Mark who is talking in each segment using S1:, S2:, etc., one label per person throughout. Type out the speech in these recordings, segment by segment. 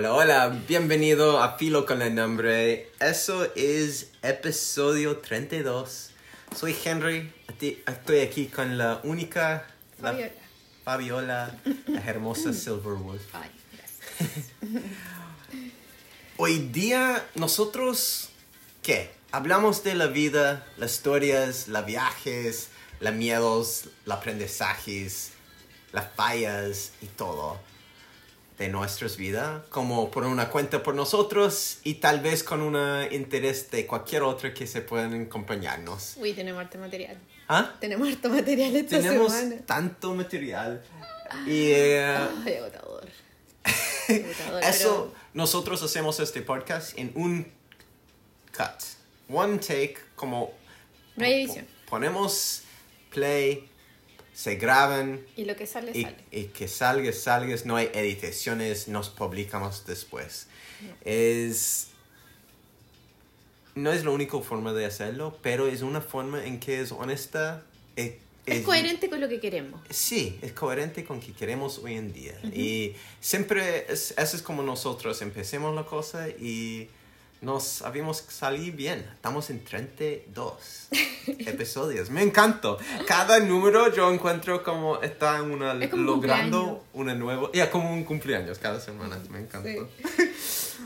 S1: Hola, hola, bienvenido a Filo con el nombre. Eso es episodio 32. Soy Henry, estoy aquí con la única la
S2: Fabiola.
S1: Fabiola, la hermosa Silverwood.
S2: Ay, gracias.
S1: Hoy día nosotros, ¿qué? Hablamos de la vida, las historias, los viajes, los miedos, los aprendizajes, las fallas y todo de nuestras vidas, como por una cuenta por nosotros y tal vez con un interés de cualquier otro que se puedan acompañarnos.
S2: Uy, tenemos harto material.
S1: ¿Ah?
S2: Tenemos harto material esta
S1: Tenemos
S2: semana.
S1: tanto material. Y eh,
S2: Ay, agotador. Agotador,
S1: eso, nosotros hacemos este podcast en un cut, one take, como
S2: pero No hay edición.
S1: ponemos play, se graban
S2: Y lo que sale,
S1: y,
S2: sale.
S1: y que salga, salga, no hay editaciones, nos publicamos después. Es... No es la única forma de hacerlo, pero es una forma en que es honesta. eh,
S2: Es coherente con lo que queremos.
S1: Sí, es coherente con que queremos hoy en día. Y siempre, es, eso es como nosotros empecemos la cosa y nos sabemos salir bien. Estamos en 32 episodios. Me encanta. Cada número yo encuentro como está una,
S2: Es como un
S1: logrando una nueva... Ya, como un cumpleaños cada semana. Me encanta.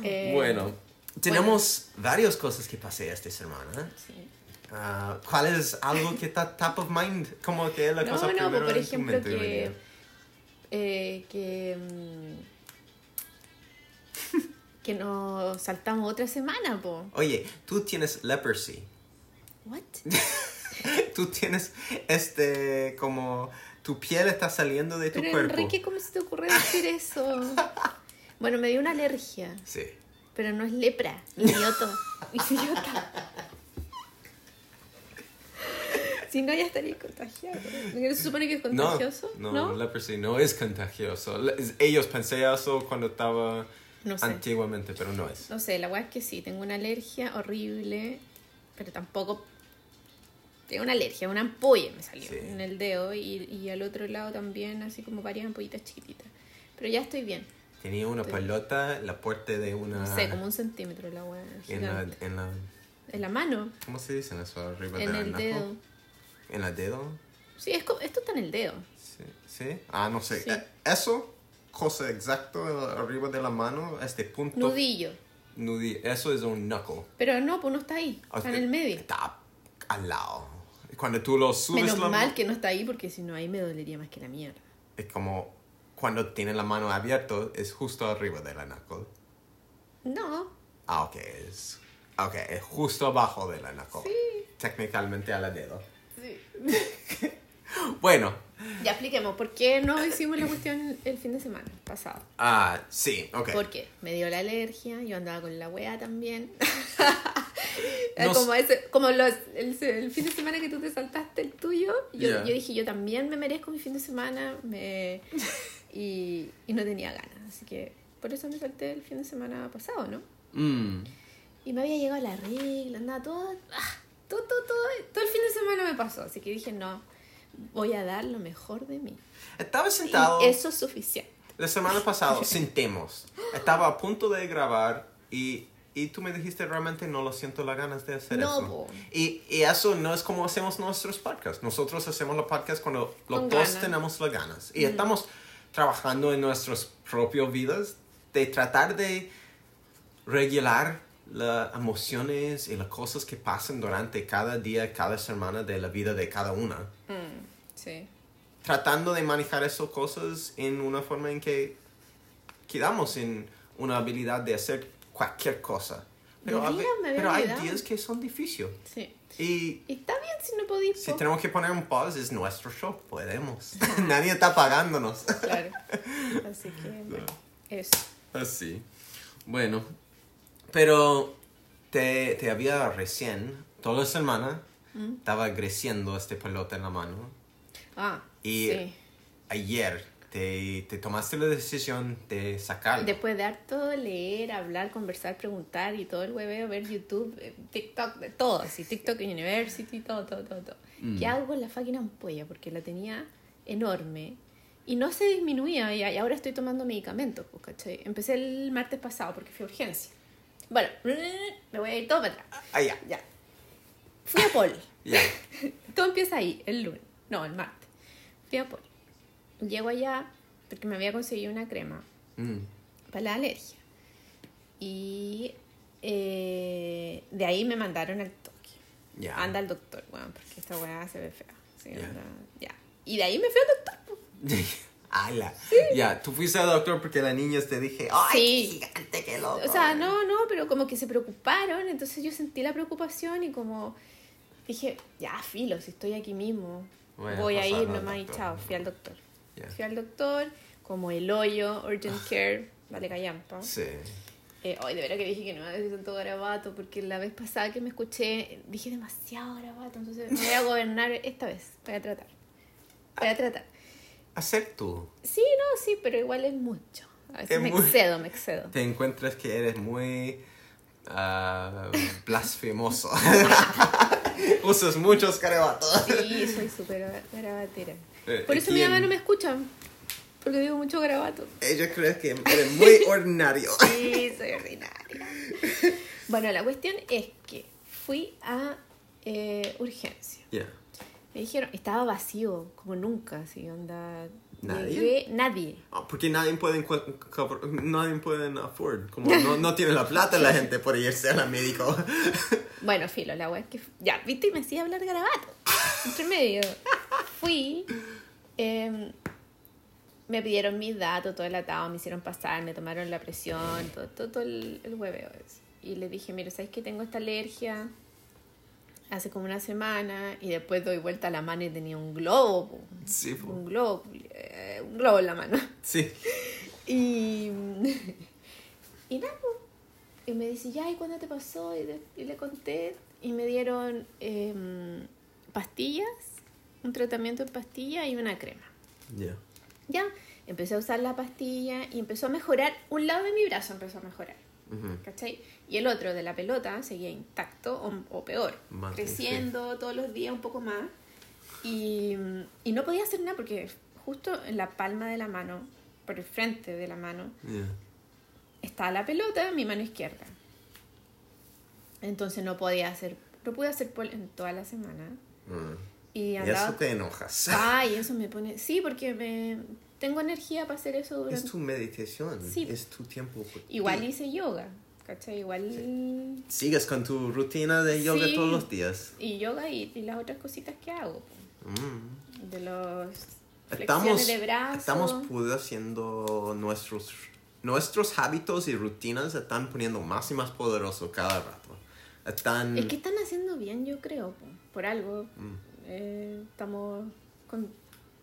S2: Eh,
S1: Bueno, tenemos varias cosas que pasé esta semana.
S2: sí.
S1: Ah, ¿Cuál es algo que está top of mind? Como que la
S2: No,
S1: cosa
S2: no,
S1: primero
S2: por
S1: en tu
S2: ejemplo
S1: mente en
S2: que...
S1: día?
S2: eh, que... mm, que nos saltamos otra semana, po.
S1: Oye, tú tienes leprosy.
S2: What?
S1: Tú tienes este como tu piel está saliendo de tu
S2: Pero
S1: cuerpo.
S2: Enrique, ¿cómo se te ocurre decir eso? Bueno, me dio una alergia,
S1: Sí.
S2: pero no es lepra, idiota. Idiota. Si no, ya estaría contagiado. ¿No se supone que es
S1: No,
S2: contagioso?
S1: no, leprosy no es contagioso. Ellos pensé eso cuando estaba
S2: No sé.
S1: antiguamente, pero no es.
S2: No sé, la weá es que sí, tengo una alergia horrible, pero tampoco. Tengo una alergia, una ampolla me salió
S1: Sí.
S2: en el dedo y, y al otro lado también, así como varias ampollitas chiquititas. Pero ya estoy bien.
S1: Tenía una pelota en la puerta de una
S2: No sé, como un centímetro la weá.
S1: En la, en la
S2: En la mano,
S1: ¿cómo se dice eso arriba
S2: en
S1: de la
S2: el dedo.
S1: ¿En el dedo?
S2: Sí, es co- esto está en el dedo.
S1: Sí, sí. Ah, no sé.
S2: Sí.
S1: Eh, Eso, cosa exacto arriba de la mano, este punto.
S2: Nudillo.
S1: Nudi- Eso es un knuckle.
S2: Pero no, pues no está ahí,
S1: O
S2: está en
S1: sea,
S2: el medio.
S1: Está al lado. Cuando tú lo subes
S2: Menos
S1: la
S2: mal que no está ahí porque si no ahí me dolería más que la mierda.
S1: es como cuando tiene la mano abierta, es justo arriba de la knuckle.
S2: No,
S1: Ah, ok, es. Ok, es justo abajo de la knuckle. Técnicamente a la dedo. Bueno,
S2: ya expliquemos por qué no hicimos la cuestión el fin de semana pasado.
S1: ah, sí, ok.
S2: Porque me dio la alergia, yo andaba con la wea también.
S1: Nos-
S2: como ese, como los, el, el fin de semana que tú te saltaste el tuyo, yo, yo dije, yo también me merezco mi fin de semana me, y, y no tenía ganas. Así que por eso me salté el fin de semana pasado, ¿no?
S1: Mm.
S2: Y me había llegado la regla, andaba todo, ah, todo, todo, todo, todo el fin de semana me pasó. Así que dije, no, voy a dar lo mejor de mí.
S1: Estaba sentado.
S2: Y eso es suficiente.
S1: La semana pasada sentemos. Estaba a punto de grabar y, y tú me dijiste realmente no lo siento las ganas de hacer
S2: No,
S1: eso. Y, y eso no es como hacemos nuestros podcasts. Nosotros hacemos los podcasts cuando los
S2: Con
S1: dos tenemos las ganas. Y estamos trabajando en nuestras propias vidas de tratar de regular las emociones y las cosas que pasan durante cada día, cada semana de la vida de cada una
S2: Sí.
S1: tratando de manejar esas cosas en una forma en que quedamos en una habilidad de hacer cualquier cosa. Pero,
S2: me
S1: hay días que son difíciles.
S2: Sí.
S1: Y
S2: Y está bien si no podís.
S1: si tenemos que poner un pause, es nuestro show, podemos. Nadie está pagándonos.
S2: Claro. Así que, bueno, eso.
S1: Así. Bueno, pero te, te había recién, toda la semana,
S2: Mm.
S1: estaba creciendo este pelota en la mano.
S2: Ah,
S1: Y
S2: sí.
S1: ayer te, te tomaste la decisión de sacarlo.
S2: Después de harto leer, hablar, conversar, preguntar y todo el hueveo, ver YouTube, eh, TikTok, de todo, así, TikTok University, todo, todo, todo, todo.
S1: Mm.
S2: ¿Qué hago con la fucking ampolla? Porque la tenía enorme Y no se disminuía y y ahora estoy tomando medicamentos, pues, ¿cachai? Empecé el martes pasado porque fui a urgencia. Bueno, me voy a ir todo para atrás.
S1: Ah, ya.
S2: Ya. Fui a Paul.
S1: Ya.
S2: Todo empieza ahí, el lunes. No, el martes. Llego allá porque me había conseguido una crema
S1: Mm.
S2: para la alergia. Y eh, de ahí me mandaron al toque.
S1: Ya.
S2: Anda al doctor, weón, porque esta weá se ve fea. Sí, anda- ya. Y de ahí me fui al doctor.
S1: Ala. Ya, tú fuiste al doctor porque la niña te dije, ¡ay,
S2: Sí.
S1: gigante, qué loco!
S2: O sea, no, no, pero como que se preocuparon, entonces yo sentí la preocupación y como dije, ya, filo, si estoy aquí mismo,
S1: Voy a
S2: voy a ir nomás y chao, fui al doctor.
S1: Ya.
S2: Fui al doctor, como el hoyo, urgent care, vale callampa.
S1: Sí.
S2: Eh, hoy de verdad que dije que no iba a decir tanto garabato, porque la vez pasada que me escuché dije demasiado garabato, entonces me voy a gobernar esta vez, voy a tratar. Voy a tratar.
S1: Hacer tú.
S2: Sí, no, sí, pero igual es mucho. A veces
S1: Es
S2: me
S1: muy-
S2: excedo, me excedo.
S1: Te encuentras que eres muy ah, blasfemoso. Usas muchos carabatos.
S2: Sí, soy súper garabatera.
S1: Eh,
S2: Por eso mi mamá
S1: en-
S2: no me escucha, porque digo mucho garabato.
S1: Ella cree que eres muy ordinario.
S2: Sí, soy ordinaria. Bueno, la cuestión es que fui a eh, urgencia. Me dijeron, estaba vacío, como nunca, así, onda.
S1: ¿Nadie?
S2: Llegué- nadie.
S1: Ah, Porque nadie puede, nadie puede afford. Como no, no tiene la plata la gente por irse al médico.
S2: Bueno, filo, la wea es que. Ya, viste, y me hacía hablar garabato. Entre medio. Fui. em, me pidieron mis datos, todo el atado, me hicieron pasar, me tomaron la presión, todo, todo, todo el, el hueveo ese. Y le dije, mira, ¿sabes que tengo esta alergia? Hace como una semana. Y después doy vuelta a la mano y tenía un globo.
S1: Sí.
S2: Un globo. Eh, un globo en la mano.
S1: Sí.
S2: Y, y nada, y me dice, ya, ¿y cuándo te pasó? Y, de- y le conté, y me dieron em, pastillas, un tratamiento en pastilla y una crema.
S1: Ya.
S2: Ya, empecé a usar la pastilla y empezó a mejorar, un lado de mi brazo empezó a mejorar. ¿cachai? Y el otro de la pelota seguía intacto o, o peor,
S1: Más,
S2: creciendo todos los días un poco más. Y, y no podía hacer nada porque justo en la palma de la mano, por el frente de la mano,
S1: Ya.
S2: estaba la pelota en mi mano izquierda. Entonces no podía hacer, no pude hacer pol en toda la semana.
S1: Mm.
S2: Y
S1: Y
S2: andaba...
S1: eso te enojas.
S2: Ay, eso me pone... Sí, porque me... tengo energía para hacer eso durante...
S1: Es tu meditación.
S2: Sí.
S1: Es tu tiempo.
S2: Igual
S1: ti.
S2: hice yoga, ¿cachai? Igual...
S1: Sigues con tu rutina de yoga
S2: Sí.
S1: todos los días.
S2: Y yoga y, y las otras cositas que hago.
S1: Mm.
S2: De los...
S1: Estamos,
S2: de brazos.
S1: estamos nuestros, nuestros hábitos y rutinas se están poniendo más y más poderosos cada rato. Están...
S2: Es que están haciendo bien, yo creo, po, por algo.
S1: Mm.
S2: eh, estamos con-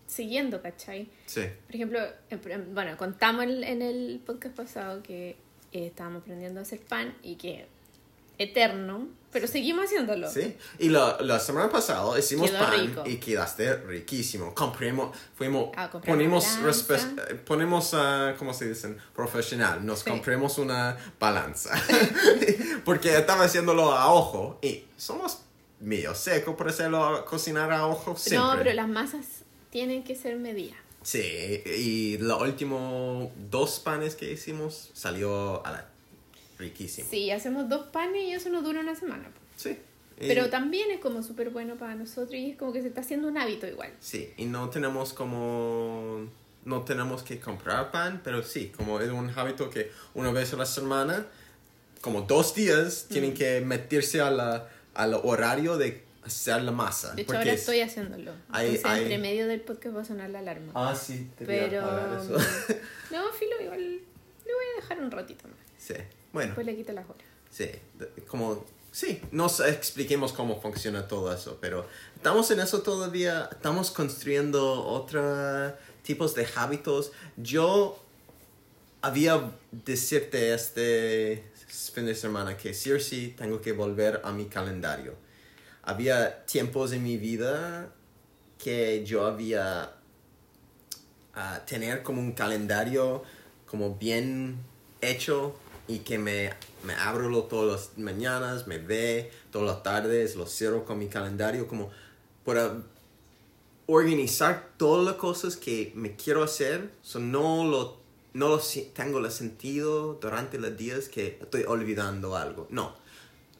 S2: siguiendo, ¿cachai?
S1: Sí.
S2: Por ejemplo, en- en- bueno, contamos en, en el podcast pasado que eh, estábamos aprendiendo a hacer pan y que eterno, pero seguimos haciéndolo.
S1: Sí. Y la, la semana pasada hicimos
S2: Quedó
S1: pan
S2: rico.
S1: y quedaste riquísimo. Compremos, fuimos,
S2: Ah, compramos
S1: ponemos, ponemos, ah, ¿cómo se dicen? Profesional. Nos
S2: Sí.
S1: compremos una balanza. Porque estaba haciéndolo a ojo y somos medio seco por hacerlo cocinar a ojo siempre.
S2: No, pero las masas tienen que ser medidas.
S1: Sí, y los últimos dos panes que hicimos salió a la riquísimo.
S2: Sí, hacemos dos panes y eso nos dura una semana.
S1: Sí.
S2: Pero también es como súper bueno para nosotros y es como que se está haciendo un hábito igual.
S1: Sí, y no tenemos como... No tenemos que comprar pan, pero sí, como es un hábito que una vez a la semana, como dos días,
S2: Mm.
S1: tienen que meterse a la, al horario de hacer la masa.
S2: De hecho, ahora
S1: es-
S2: estoy haciéndolo.
S1: hay-
S2: Entonces,
S1: hay-
S2: entre medio del podcast va a sonar la alarma.
S1: Ah, sí, te
S2: pero...
S1: apagar eso.
S2: no, Filo, igual le voy a dejar un ratito más.
S1: sí, bueno.
S2: Después le quito las horas.
S1: Sí, como, sí, nos expliquemos cómo funciona todo eso, pero estamos en eso todavía, estamos construyendo otros tipos de hábitos. Yo había decirte este fin de semana que sí o sí tengo que volver a mi calendario. Había tiempos en mi vida que yo había a tener como un calendario como bien hecho y que me, me abro todas las mañanas, me ve todas las tardes, lo cierro con mi calendario como para organizar todas las cosas que me quiero hacer, so no lo, no tengo el sentido durante los días que estoy olvidando algo. No,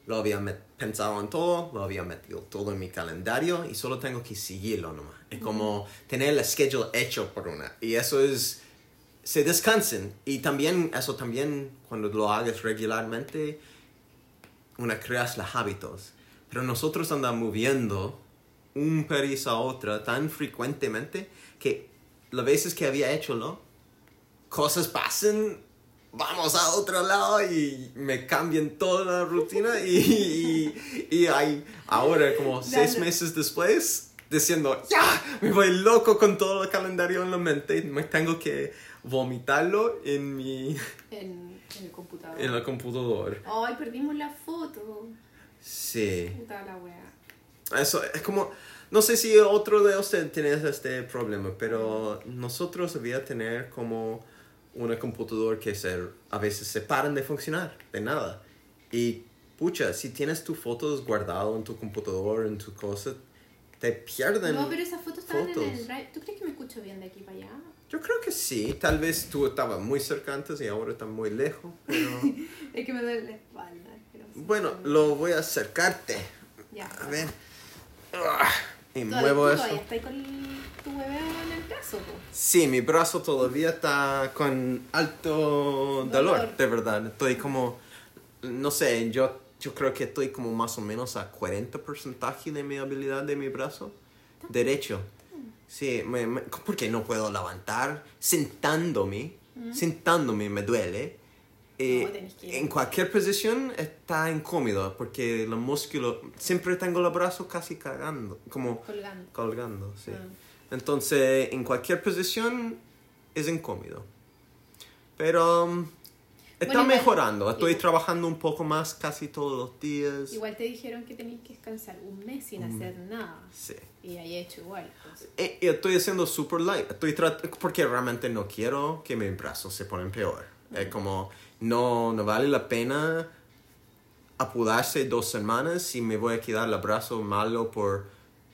S1: lo había pensado en todo, lo había metido todo en mi calendario y solo tengo que seguirlo nomás. Es como tener el schedule hecho por una. Y eso es, se descansen. Y también, eso también, cuando lo hagas regularmente, una creas los hábitos. Pero nosotros andamos moviendo un país a otra tan frecuentemente que las veces que había hecho lo, cosas pasan, vamos a otro lado y me cambian toda la rutina y, y, y hay ahora como seis meses después diciendo, ya, me voy loco con todo el calendario en la mente, me tengo que vomitarlo en mi
S2: En, en el computador.
S1: en el computador.
S2: Ay, perdimos la foto.
S1: Sí.
S2: Puta la wea.
S1: Eso es como, no sé si otro de ustedes tiene este problema, pero nosotros debía tener como una computadora que se, a veces se paran de funcionar, de nada. Y pucha, si tienes tus fotos guardadas en tu computador, en tu cosa, te pierden.
S2: No, pero esas fotos estaban en el drive. ¿Tú crees que me escucho bien de aquí para allá?
S1: Yo creo que sí, tal vez tú estabas muy cerca antes y ahora estás muy lejos, pero
S2: Es que me duele la espalda.
S1: bueno, lo voy a acercarte.
S2: Ya.
S1: A ver. Ah, Y muevo
S2: tú
S1: eso.
S2: Todavía estás con tu bebé en el brazo, po.
S1: Sí, mi brazo todavía está con alto dolor,
S2: Dolor.
S1: de verdad. Estoy como, no sé, yo, yo creo que estoy como más o menos a 40% de mi habilidad de mi brazo derecho. Sí, me, me- porque no puedo levantar, sentándome, sentándome me duele. Eh,
S2: No,
S1: en cualquier posición está incómodo porque los músculos, siempre tengo los brazos casi cagando, como
S2: Colgando.
S1: colgando, sí.
S2: Ah.
S1: Entonces, en cualquier posición es incómodo. Pero um, está
S2: Bueno, igual-
S1: mejorando. Estoy
S2: igual-
S1: trabajando un poco más casi todos los días.
S2: Igual te dijeron que tenías que descansar un mes sin hacer nada.
S1: Sí.
S2: Y ahí he hecho igual. pues.
S1: E- Y estoy haciendo super light. Estoy porque realmente no quiero que mis brazos se ponen peor. Es como, no, no vale la pena apurarse dos semanas si me voy a quedar el brazo malo por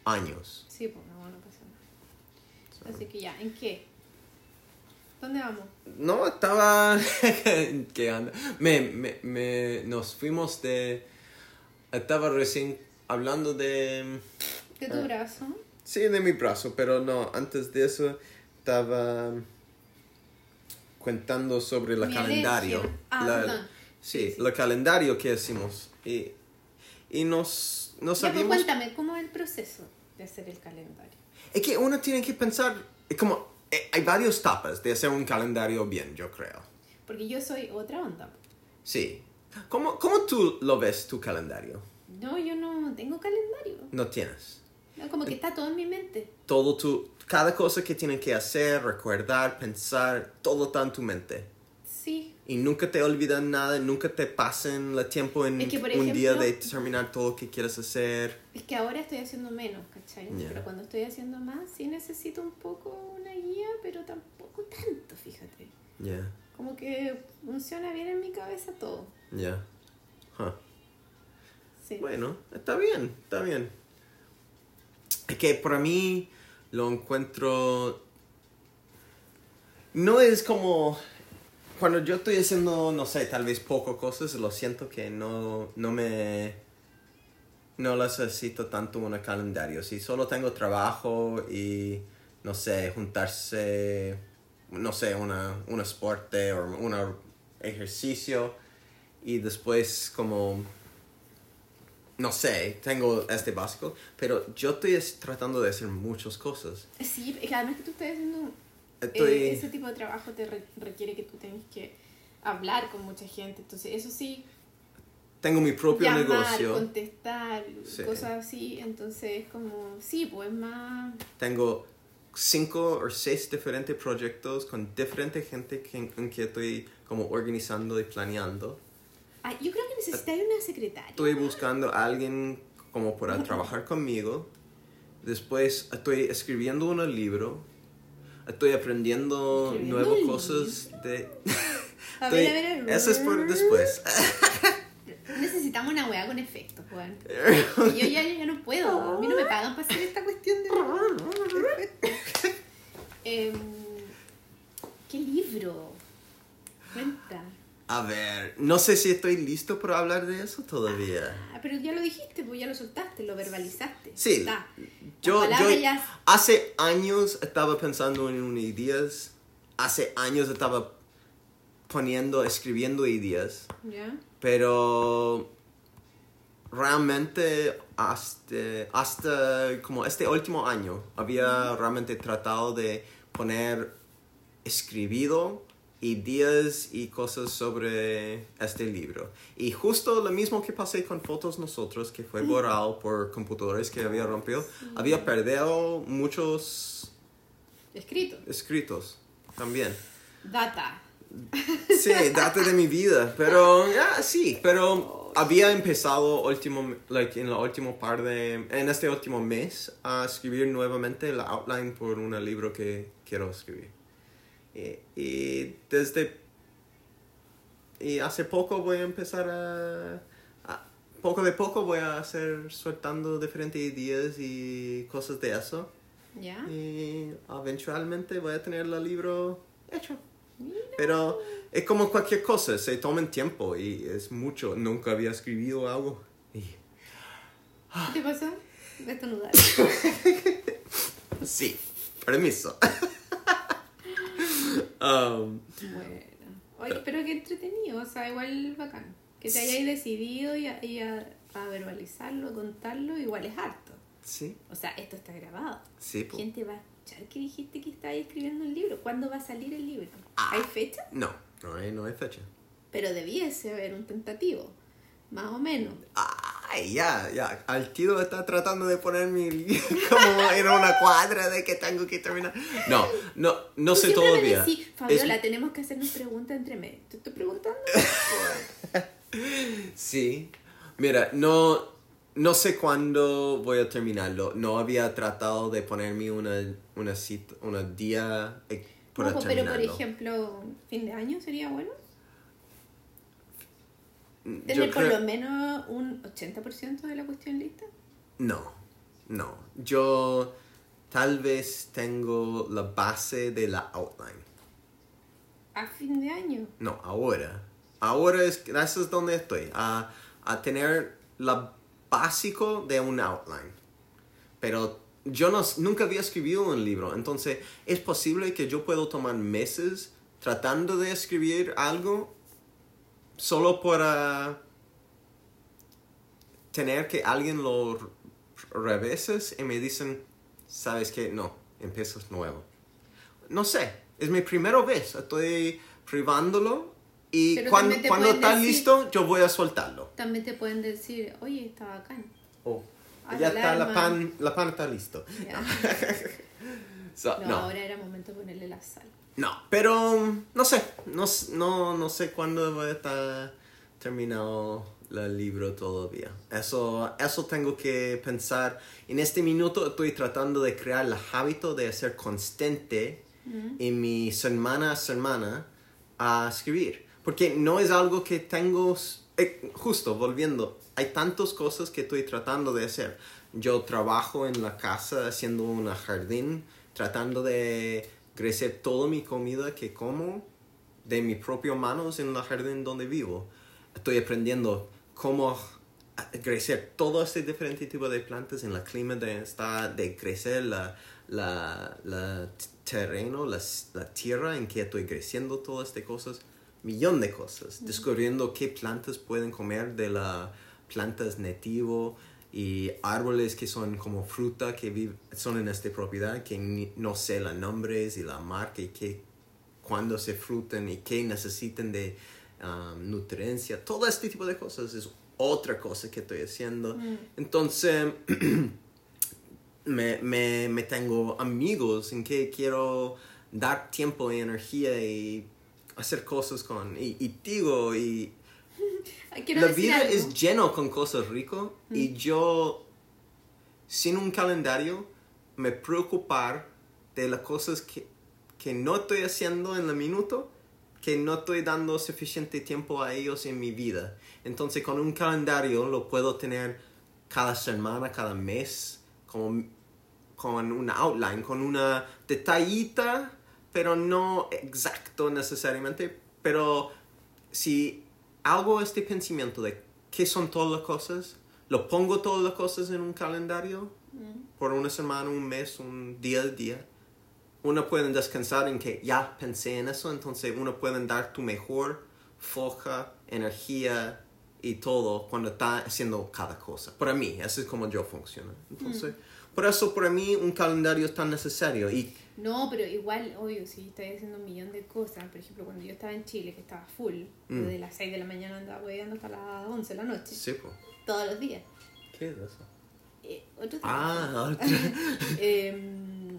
S1: años.
S2: Sí, pues no, no pasa nada. Así que ya, ¿en qué? ¿Dónde vamos?
S1: No, estaba... ¿Qué anda? Me, me, me- nos fuimos de... Estaba recién hablando de...
S2: De tu
S1: Ah.
S2: brazo.
S1: Sí, de mi brazo, pero no, antes de eso estaba contando sobre el calendario.
S2: Ah,
S1: La-
S2: perdón.
S1: sí, el calendario que hicimos. Y, y nos, nos
S2: Ya, pues cuéntame, ¿cómo es el proceso de hacer el calendario?
S1: Es que uno tiene que pensar... Como... eh, Hay varios etapas de hacer un calendario bien, yo creo.
S2: Porque yo soy otra onda.
S1: Sí. ¿Cómo, cómo tú lo ves tu calendario?
S2: No, yo no tengo calendario.
S1: No tienes.
S2: No, como que está todo en mi mente.
S1: Todo tu... Cada cosa que tienes que hacer, recordar, pensar, todo está en tu mente.
S2: Sí.
S1: Y nunca te olvidan nada, nunca te pasen el tiempo en
S2: Es que, por
S1: un día
S2: ejemplo-
S1: de terminar todo lo que quieres hacer.
S2: Es que ahora estoy haciendo menos, ¿cachai?
S1: Ya.
S2: Pero cuando estoy haciendo más, sí necesito un poco una guía, pero tampoco tanto, fíjate.
S1: Ya,
S2: Como que funciona bien en mi cabeza todo.
S1: ya. Huh.
S2: Sí.
S1: Bueno, está bien, está bien. Es que para mí lo encuentro... No es como... Cuando yo estoy haciendo, no sé, tal vez poco cosas, lo siento que no, no me... No necesito tanto un calendario. Si solo tengo trabajo y, no sé, juntarse, no sé, una, un esporte o un ejercicio y después como no sé, tengo este básico, pero yo estoy es- tratando de hacer muchas cosas.
S2: Sí, además que tú estás haciendo
S1: Estoy...
S2: eh, ese tipo de trabajo te re- requiere que tú tengas que hablar con mucha gente. Entonces, eso sí,
S1: Tengo mi propio
S2: llamar,
S1: negocio.
S2: contestar,
S1: Sí.
S2: cosas así. Entonces, es como, sí, pues más.
S1: Tengo cinco o seis diferentes proyectos con diferente gente que, en que estoy como organizando y planeando.
S2: Ah, yo creo que necesitáis una secretaria.
S1: Estoy buscando a alguien como para trabajar conmigo. Después estoy escribiendo un libro. Estoy aprendiendo
S2: ¿Escribiendo
S1: nuevas cosas de...
S2: A
S1: Estoy-
S2: ver, a ver, a ver.
S1: Eso es por después.
S2: Necesitamos una weá con efectos. Y Yo ya, ya no puedo. A mí no me pagan para hacer esta cuestión de. Em, ¿Qué libro? Cuenta.
S1: A ver, no sé si estoy listo para hablar de eso todavía.
S2: Ah, pero ya lo dijiste, pues ya lo soltaste, lo verbalizaste.
S1: Sí,
S2: Está.
S1: Yo, yo
S2: ya-
S1: hace años estaba pensando en una ideas, hace años estaba poniendo, escribiendo ideas,
S2: ¿Ya?
S1: pero realmente hasta, hasta como este último año había realmente tratado de poner escribido ideas y cosas sobre este libro. Y justo lo mismo que pasé con fotos nosotros, que fue borrado por computadores que había rompido, había perdido muchos
S2: Escrito.
S1: escritos también.
S2: Data.
S1: Sí, date de mi vida, pero ya sí, pero había empezado último, like, en la último par de, en este último mes a escribir nuevamente la outline por un libro que quiero escribir. Y, y desde, y hace poco voy a empezar a, a- poco de poco voy a hacer soltando diferentes ideas y cosas de eso.
S2: ¿Ya?
S1: Y eventualmente voy a tener el libro hecho. Pero es como cualquier cosa, se toma tiempo y es mucho. Nunca había escrito algo. Y-
S2: ¿Qué te a estornudar.
S1: Sí, permiso. Um,
S2: Bueno. Oye, pero qué entretenido, o sea, igual bacán. Que te hayáis decidido y, a, y a- a verbalizarlo, a contarlo, igual es harto.
S1: sí,
S2: O sea, esto está grabado.
S1: sí. po.
S2: ¿Quién te va a escuchar que dijiste que estabas escribiendo un libro? ¿Cuándo va a salir el libro?
S1: Ah.
S2: ¿Hay fecha?
S1: No, no hay, no hay fecha.
S2: Pero debiese haber un tentativo. Más o menos.
S1: Ay, ya, ya. Al tiro está tratando de poner mi libro como en una cuadra de que tengo que terminar. No, no, no
S2: Tú
S1: sé todavía. Es-
S2: Fabiola, tenemos que hacernos preguntas entre medio. ¿Te estoy preguntando?
S1: Sí. Mira, no, no sé cuándo voy a terminarlo. No había tratado de ponerme una, una cita, una día eh, para
S2: Ojo, pero por
S1: terminarlo.
S2: ejemplo, fin de año sería bueno. Tener por
S1: creo-
S2: lo menos un 80% de la cuestión lista.
S1: No, no. Yo tal vez tengo la base de la outline.
S2: A fin de año.
S1: No, ahora. Ahora es, eso es donde estoy. A, a tener la básico de un outline. Pero yo no, nunca había escrito un libro. Entonces es posible que yo puedo tomar meses tratando de escribir algo solo para tener que alguien lo reveses y me dicen, sabes que no, empiezas nuevo. No sé, es mi primera vez, estoy privándolo y
S2: Pero
S1: cuando, cuando está
S2: decir-
S1: listo yo voy a soltarlo.
S2: También te pueden decir, oye, está bacán.
S1: Oh,
S2: Haz
S1: ya está, la pan, la pan está listo.
S2: Ya.
S1: So,
S2: No,
S1: no,
S2: ahora era momento de ponerle la sal.
S1: No, pero no sé, no, no, no sé cuándo voy a estar terminado el libro todavía. Eso, eso tengo que pensar. En este minuto estoy tratando de crear el hábito de ser constante en mi semana a semana a escribir. Porque no es algo que tengo, eh, justo volviendo, hay tantas cosas que estoy tratando de hacer. Yo trabajo en la casa haciendo un jardín, tratando de crecer toda mi comida que como de mis propias manos en el jardín donde vivo. Estoy aprendiendo cómo crecer todo este diferente tipo de plantas en el clima de, está, de crecer la, la, terreno, la tierra en que estoy creciendo todas estas cosas, millón de cosas, descubriendo qué plantas pueden comer de las plantas nativo y árboles que son como fruta que viv- son en esta propiedad que ni- no sé los nombres y la marca y qué cuándo se frutan y qué necesitan de um, nutriencia, todo este tipo de cosas es otra cosa que estoy haciendo. Entonces, me, me, me tengo amigos en que quiero dar tiempo y energía y hacer cosas con. Y, y digo, y
S2: quiero
S1: la
S2: decir
S1: vida
S2: algo.
S1: es lleno con cosas ricas y yo, sin un calendario, me preocupar de las cosas que, que no estoy haciendo en el minuto, que no estoy dando suficiente tiempo a ellos en mi vida. Entonces con un calendario lo puedo tener cada semana, cada mes, como, con una outline, con una detallita, pero no exacto necesariamente. Pero si hago este pensamiento de qué son todas las cosas, lo pongo todas las cosas en un calendario por una semana, un mes, un día al día. Uno puede descansar en que ya pensé en eso, entonces uno puede dar tu mejor foja, energía y todo cuando está haciendo cada cosa. Para mí, eso es como yo funciono. Entonces, por eso para mí un calendario es tan necesario. Y
S2: No, pero igual, obvio, si estoy haciendo un millón de cosas, por ejemplo, cuando yo estaba en Chile, que estaba full,
S1: Mm.
S2: desde las 6 de la mañana andaba hueveando hasta las 11 de la noche,
S1: sí, po.
S2: todos los días.
S1: ¿qué es eso?
S2: Eh, otro
S1: Ah,
S2: Em,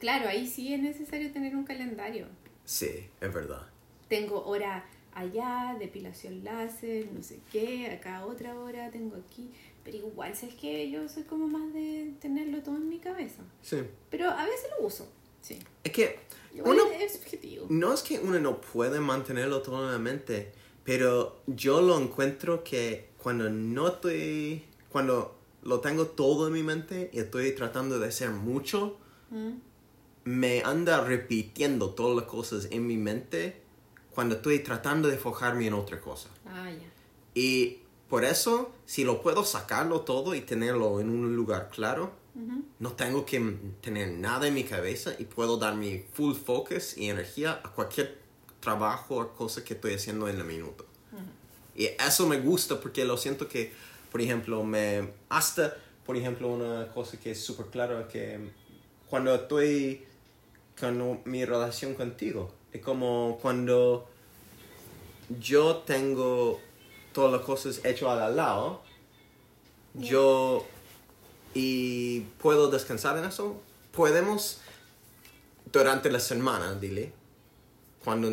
S2: claro, ahí sí es necesario tener un calendario.
S1: sí, es verdad.
S2: Tengo hora allá, depilación láser, no sé qué, acá otra hora, tengo aquí. Pero igual, ¿sabes que Yo soy como más de tenerlo todo en mi cabeza.
S1: Sí.
S2: Pero a veces lo uso, sí.
S1: Es que
S2: Igual
S1: uno,
S2: es subjetivo.
S1: no es que uno no puede mantenerlo todo en la mente, pero yo lo encuentro que cuando no estoy, cuando lo tengo todo en mi mente y estoy tratando de hacer mucho,
S2: Mm.
S1: me anda repitiendo todas las cosas en mi mente cuando estoy tratando de enfocarme en otra cosa.
S2: Ah, ya.
S1: Y por eso, si lo puedo sacarlo todo y tenerlo en un lugar claro, no tengo que tener nada en mi cabeza y puedo dar mi full focus y energía a cualquier trabajo o cosa que estoy haciendo en el minuto. Y eso me gusta porque lo siento que, por ejemplo, me hasta, por ejemplo, una cosa que es súper clara que cuando estoy con mi relación contigo, es como cuando yo tengo todas las cosas hechas al lado, yo y puedo descansar en eso. Podemos durante la semana, dile, cuando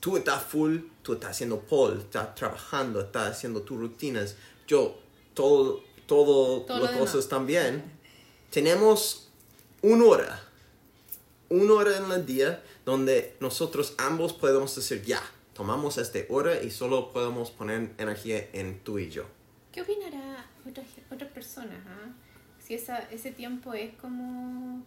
S1: tú estás full, tú estás haciendo pole, estás trabajando, estás haciendo tus rutinas. Yo, todo, todo,
S2: Todo
S1: las
S2: lo demás.
S1: cosas también. Tenemos una hora, una hora en el día donde nosotros ambos podemos decir, ya, tomamos esta hora y solo podemos poner energía en tú y yo.
S2: ¿Qué opinará otras otras personas? ah? Si esa, ese tiempo es como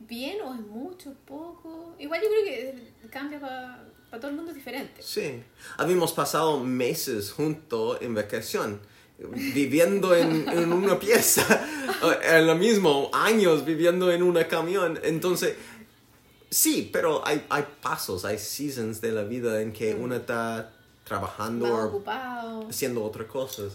S2: bien o es mucho, poco. Igual yo creo que cambia para todo el mundo es diferente.
S1: Sí, habíamos pasado meses juntos en vacación, viviendo en, en una pieza, en lo mismo, años viviendo en un camión. Entonces, sí, pero hay, hay pasos, hay seasons de la vida en que uno está trabajando o
S2: ocupado.
S1: haciendo otras cosas.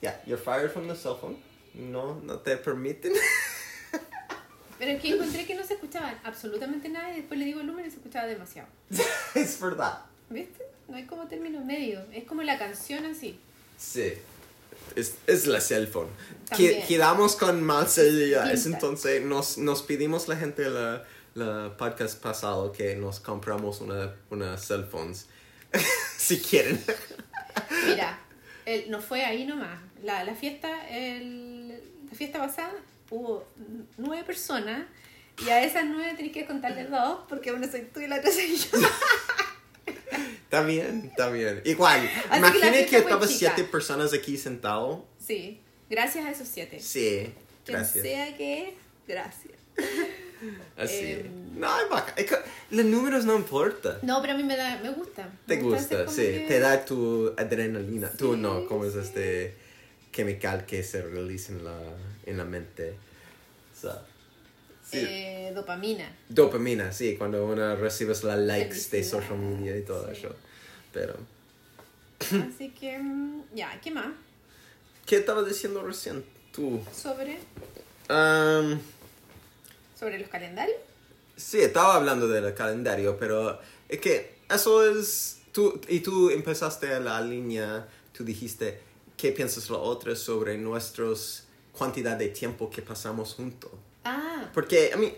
S1: Yeah, you're fired from the cell phone. No, no te permiten.
S2: Pero es que encontré que no se escuchaba absolutamente nada y después le digo el número y se escuchaba demasiado.
S1: es verdad.
S2: ¿Viste? No hay como término medio. Es como la canción así.
S1: Sí. Es, es la cell phone.
S2: También.
S1: Que- Quedamos con. Es
S2: Vintage.
S1: entonces nos, nos pedimos la gente la, la podcast pasado que nos compramos una, una cell phones. si quieren.
S2: Mira, el- no fue ahí nomás. La, la fiesta, el, la fiesta pasada hubo nueve personas y a esas nueve tenés que contarle dos porque una soy tú y la otra soy yo.
S1: Está bien, está bien. Igual,
S2: que la
S1: imagine
S2: fiesta
S1: que
S2: fue
S1: estaba
S2: chica.
S1: siete personas aquí sentado.
S2: Sí, gracias a esos siete.
S1: Sí,
S2: Quien
S1: gracias.
S2: sea que gracias.
S1: Así.
S2: Em.
S1: no, es bacán. Es que los números no importan.
S2: No, pero a mí me, da, me gusta.
S1: Te
S2: Me
S1: gusta, sí.
S2: que-
S1: Te da tu adrenalina. Tú
S2: Sí,
S1: no, como es
S2: sí.
S1: este chemical que se realiza en la, en la mente. O sea, sí.
S2: Eh, dopamina.
S1: Dopamina, sí, cuando uno recibes las likes de social media y todo eso. Pero,
S2: Así que, mm, ya, ¿qué más?
S1: ¿qué estabas diciendo recién? Tú.
S2: Sobre,
S1: Um,
S2: sobre los calendarios.
S1: sí, estaba hablando del calendario, pero es que eso es... Tú, y tú empezaste la línea, tú dijiste, ¿qué piensas lo otro sobre nuestros cantidad de tiempo que pasamos juntos?
S2: Ah,
S1: Porque, a mí,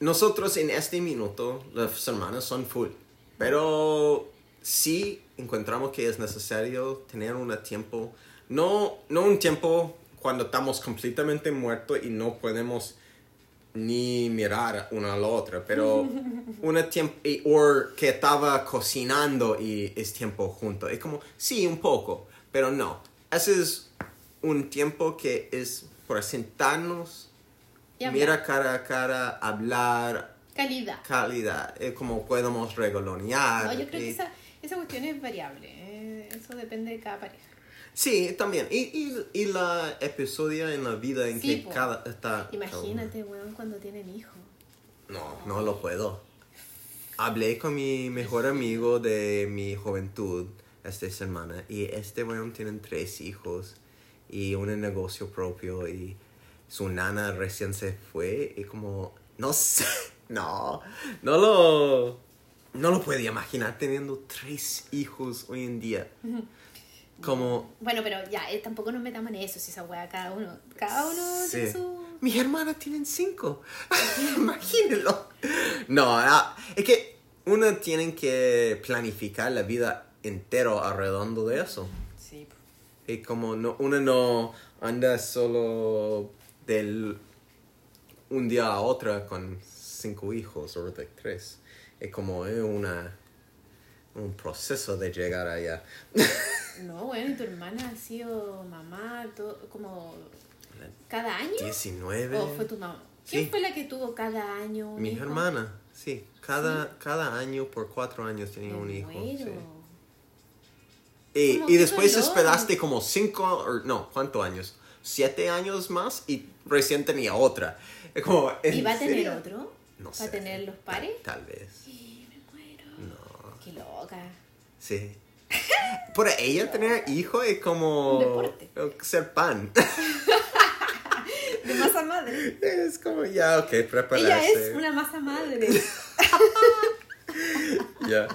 S1: nosotros en este minuto, las semanas son full. Pero sí encontramos que es necesario tener un tiempo, no, no un tiempo cuando estamos completamente muertos y no podemos ni mirar una a la otra, pero una tiempo, o que estaba cocinando y es tiempo junto. Es como, sí, un poco, pero no. Ese es un tiempo que es para sentarnos, mira cara a cara, hablar,
S2: Calidad.
S1: calidad. Es como podemos regalonear.
S2: No, yo creo que
S1: y-
S2: esa, esa cuestión es variable. eh, Eso depende de cada pareja.
S1: Sí, también. Y, y, y la episodio en la vida en
S2: Sí,
S1: que
S2: po.
S1: cada está...
S2: Imagínate, weón, cuando tienen hijos.
S1: No, no lo puedo. Hablé con mi mejor amigo de mi juventud esta semana y este weón tiene tres hijos y un negocio propio y su nana recién se fue y como, no sé, no, no lo, no lo puedo imaginar teniendo tres hijos hoy en día. Como,
S2: Bueno, pero ya, eh, tampoco nos metamos en eso, si esa weá, cada uno, cada uno
S1: Sí.
S2: tiene su...
S1: Mis hermanas tienen cinco. Imagínenlo. No, ah, es que uno tiene que planificar la vida entero alrededor de eso.
S2: Sí,
S1: Y como no, uno no anda solo del un día a otro con cinco hijos o de tres. Es como es una un proceso de llegar allá.
S2: No, bueno, y tu hermana ha sido mamá todo, como cada año.
S1: 19.
S2: ¿O fue tu mamá? ¿Quién
S1: Sí.
S2: fue la que tuvo cada año un
S1: Mi
S2: hijo?
S1: hermana, sí. Cada, cada año por cuatro años tenía
S2: Me
S1: un hijo. sí. Y, y después
S2: dolor.
S1: esperaste como cinco, o no, ¿cuántos años? Siete años más y recién tenía otra. Como, ¿en
S2: ¿Y va a tener otro?
S1: No
S2: ¿Va
S1: sé.
S2: a tener los pares?
S1: Tal vez.
S2: Sí, me muero.
S1: No.
S2: Qué loca.
S1: Sí. Para ella tener hijo es como
S2: deporte.
S1: ser pan.
S2: De masa madre.
S1: es como, ya, ok, prepararse.
S2: Ella es una masa madre.
S1: Ya.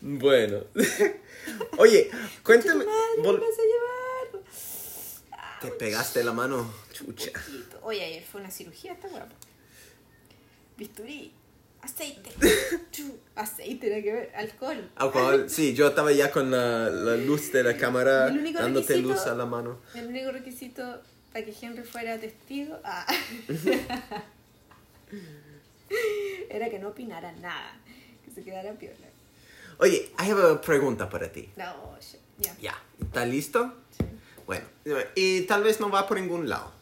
S1: bueno. Oye, cuéntame.
S2: Madre,
S1: vol-
S2: me vas a llevar.
S1: Te pegaste la mano, chucha.
S2: Oye, ayer fue una cirugía, está guapa. Bisturí, aceite, aceite, nada que ver, alcohol.
S1: Alcohol, sí, yo estaba ya con la, la luz de la cámara dándote luz a la mano.
S2: El único requisito para que Henry fuera testigo ah, era que no opinara nada, que se quedara piola.
S1: Oye, hay una pregunta para ti.
S2: No, ya.
S1: Ya, ¿estás listo?
S2: Sí.
S1: Bueno, y tal vez no va por ningún lado.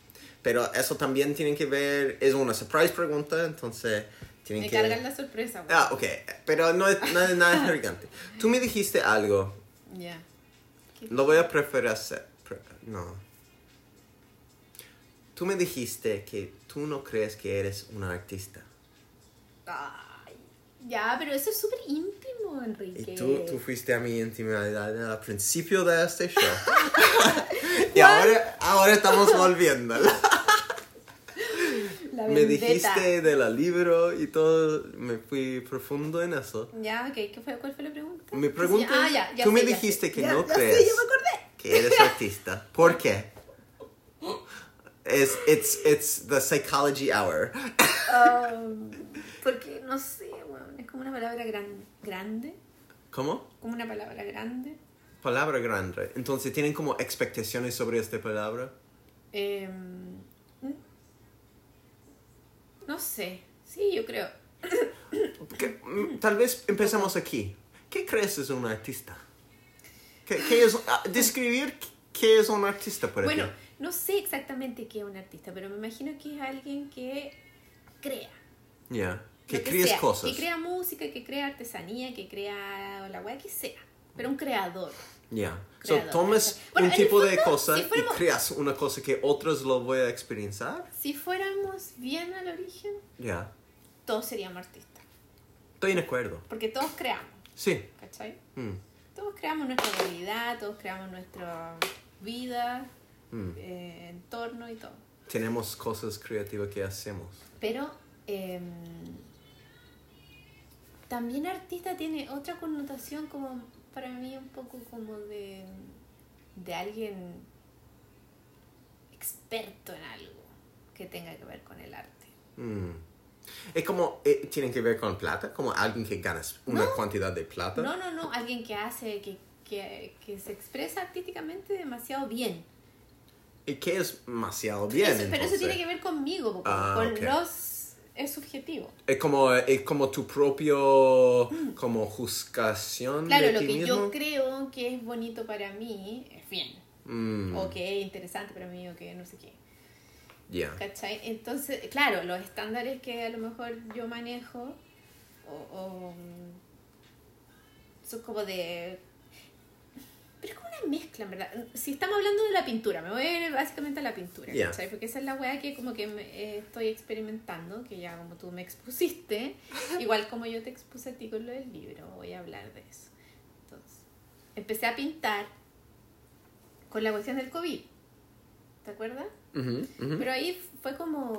S1: Pero eso también tiene que ver, es una surprise pregunta, entonces tienen
S2: Me
S1: que...
S2: cargan la sorpresa, güey.
S1: Ah, ok, pero no es nada, nada gigante. Tú me dijiste algo,
S2: Ya. ¿Qué?
S1: lo voy a preferir hacer. pre- no. Tú me dijiste que tú no crees que eres un artista.
S2: Ay, ya, pero eso es súper íntimo,
S1: Y
S2: Enrique.
S1: tú, tú fuiste a mi intimidad al principio de este show. y ahora, ahora estamos volviendo.
S2: La
S1: me dijiste de la libro y todo, me fui profundo en eso.
S2: Ya, ok, ¿qué fue, ¿cuál fue la pregunta?
S1: Mi pregunta
S2: Ah,
S1: es,
S2: ya, ya
S1: tú me
S2: sé, ya
S1: dijiste
S2: sé.
S1: que no
S2: ya sé,
S1: crees.
S2: yo me acordé.
S1: Que eres artista. ¿Por qué? Es, it's, it's the psychology hour.
S2: Um, porque, no sé, weón, es como una palabra gran, grande,
S1: ¿Cómo?
S2: como una palabra grande.
S1: Palabra grande. Entonces, ¿tienen como expectaciones sobre esta palabra?
S2: Em, no sé, sí, yo creo.
S1: Mm, tal vez empezamos aquí. ¿Qué crees es un artista? ¿Qué, qué es, ah, describir qué es un artista para
S2: Bueno,
S1: ti?
S2: no sé exactamente qué es un artista, pero me imagino que es alguien que crea.
S1: Ya. Que
S2: lo
S1: crees
S2: sea,
S1: cosas.
S2: Que crea música, que crea artesanía, que crea la weá que sea. Pero un creador.
S1: Ya. So, tomas un
S2: en
S1: tipo de cosa
S2: si
S1: y creas una cosa que otros lo voy a experienciar.
S2: Si fuéramos bien al origen,
S1: Ya.
S2: todos seríamos artistas.
S1: Estoy de acuerdo.
S2: Porque todos creamos,
S1: Sí.
S2: ¿cachai?
S1: Mm,
S2: Todos creamos nuestra realidad, todos creamos nuestra vida,
S1: mm.
S2: eh, entorno y todo.
S1: Tenemos cosas creativas que hacemos.
S2: Pero em, también artista tiene otra connotación como para mí un poco como de, de alguien experto en algo que tenga que ver con el arte.
S1: Mm. Es como, eh, tienen que ver con plata, como alguien que gana una
S2: No.
S1: cantidad de plata.
S2: No, no, no, alguien que hace, que, que, que se expresa artísticamente demasiado bien.
S1: ¿Y qué es demasiado bien?
S2: Eso- pero eso tiene que ver conmigo, porque
S1: Ah,
S2: con
S1: ok.
S2: los es subjetivo.
S1: Es como, es como tu propio, como juzgación
S2: Mm. Claro,
S1: de
S2: lo
S1: ti
S2: que
S1: mismo.
S2: yo creo que es bonito para mí es bien.
S1: Mm,
S2: O que es interesante para mí, o que no sé qué.
S1: ya.
S2: ¿Cachai? Entonces, claro, los estándares que a lo mejor yo manejo o, o, mm, son como de... Una mezcla, en verdad. Si estamos hablando de la pintura, me voy a ir básicamente a la pintura,
S1: Ya.
S2: ¿cachai? Porque esa es la weá que como que me- eh, estoy experimentando, que ya como tú me expusiste, igual como yo te expuse a ti con lo del libro, voy a hablar de eso. Entonces, empecé a pintar con la cuestión del COVID. ¿Te acuerdas?
S1: Ujú, ujú.
S2: Pero ahí fue como,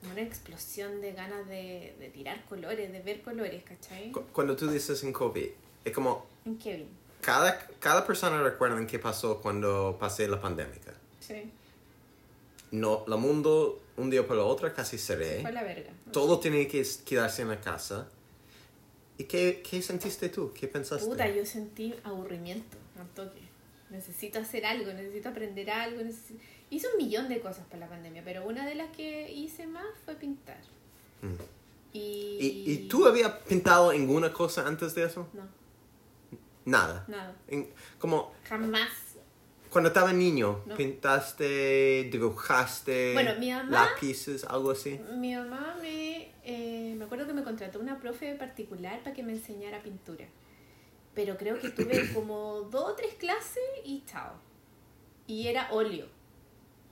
S2: como una explosión de ganas de, de tirar colores, de ver colores, ¿cachai?
S1: Cu- Cuando tú dices en COVID, es como
S2: En Kevin.
S1: Cada, cada persona recuerda en qué pasó cuando pasé la pandemia.
S2: Sí.
S1: No, el mundo un día por el otro casi cerré.
S2: Fue la verga.
S1: Todo tenía que quedarse en la casa. ¿Y qué, qué sentiste tú? ¿Qué pensaste?
S2: Puta, yo sentí aburrimiento, un toque. Necesito hacer algo, necesito aprender algo. necesito- Hice un millón de cosas para la pandemia, pero una de las que hice más fue pintar.
S1: Mm.
S2: Y...
S1: ¿Y, ¿Y tú habías pintado alguna cosa antes de eso?
S2: No,
S1: Nada.
S2: nada.
S1: En- como
S2: Jamás.
S1: cuando estaba niño,
S2: No.
S1: pintaste, dibujaste,
S2: Bueno, mi mamá-
S1: lápices, algo así.
S2: Mi mamá me... eh, me acuerdo que me contrató una profe particular para que me enseñara pintura. Pero creo que tuve como dos o tres clases y chao. Y era óleo.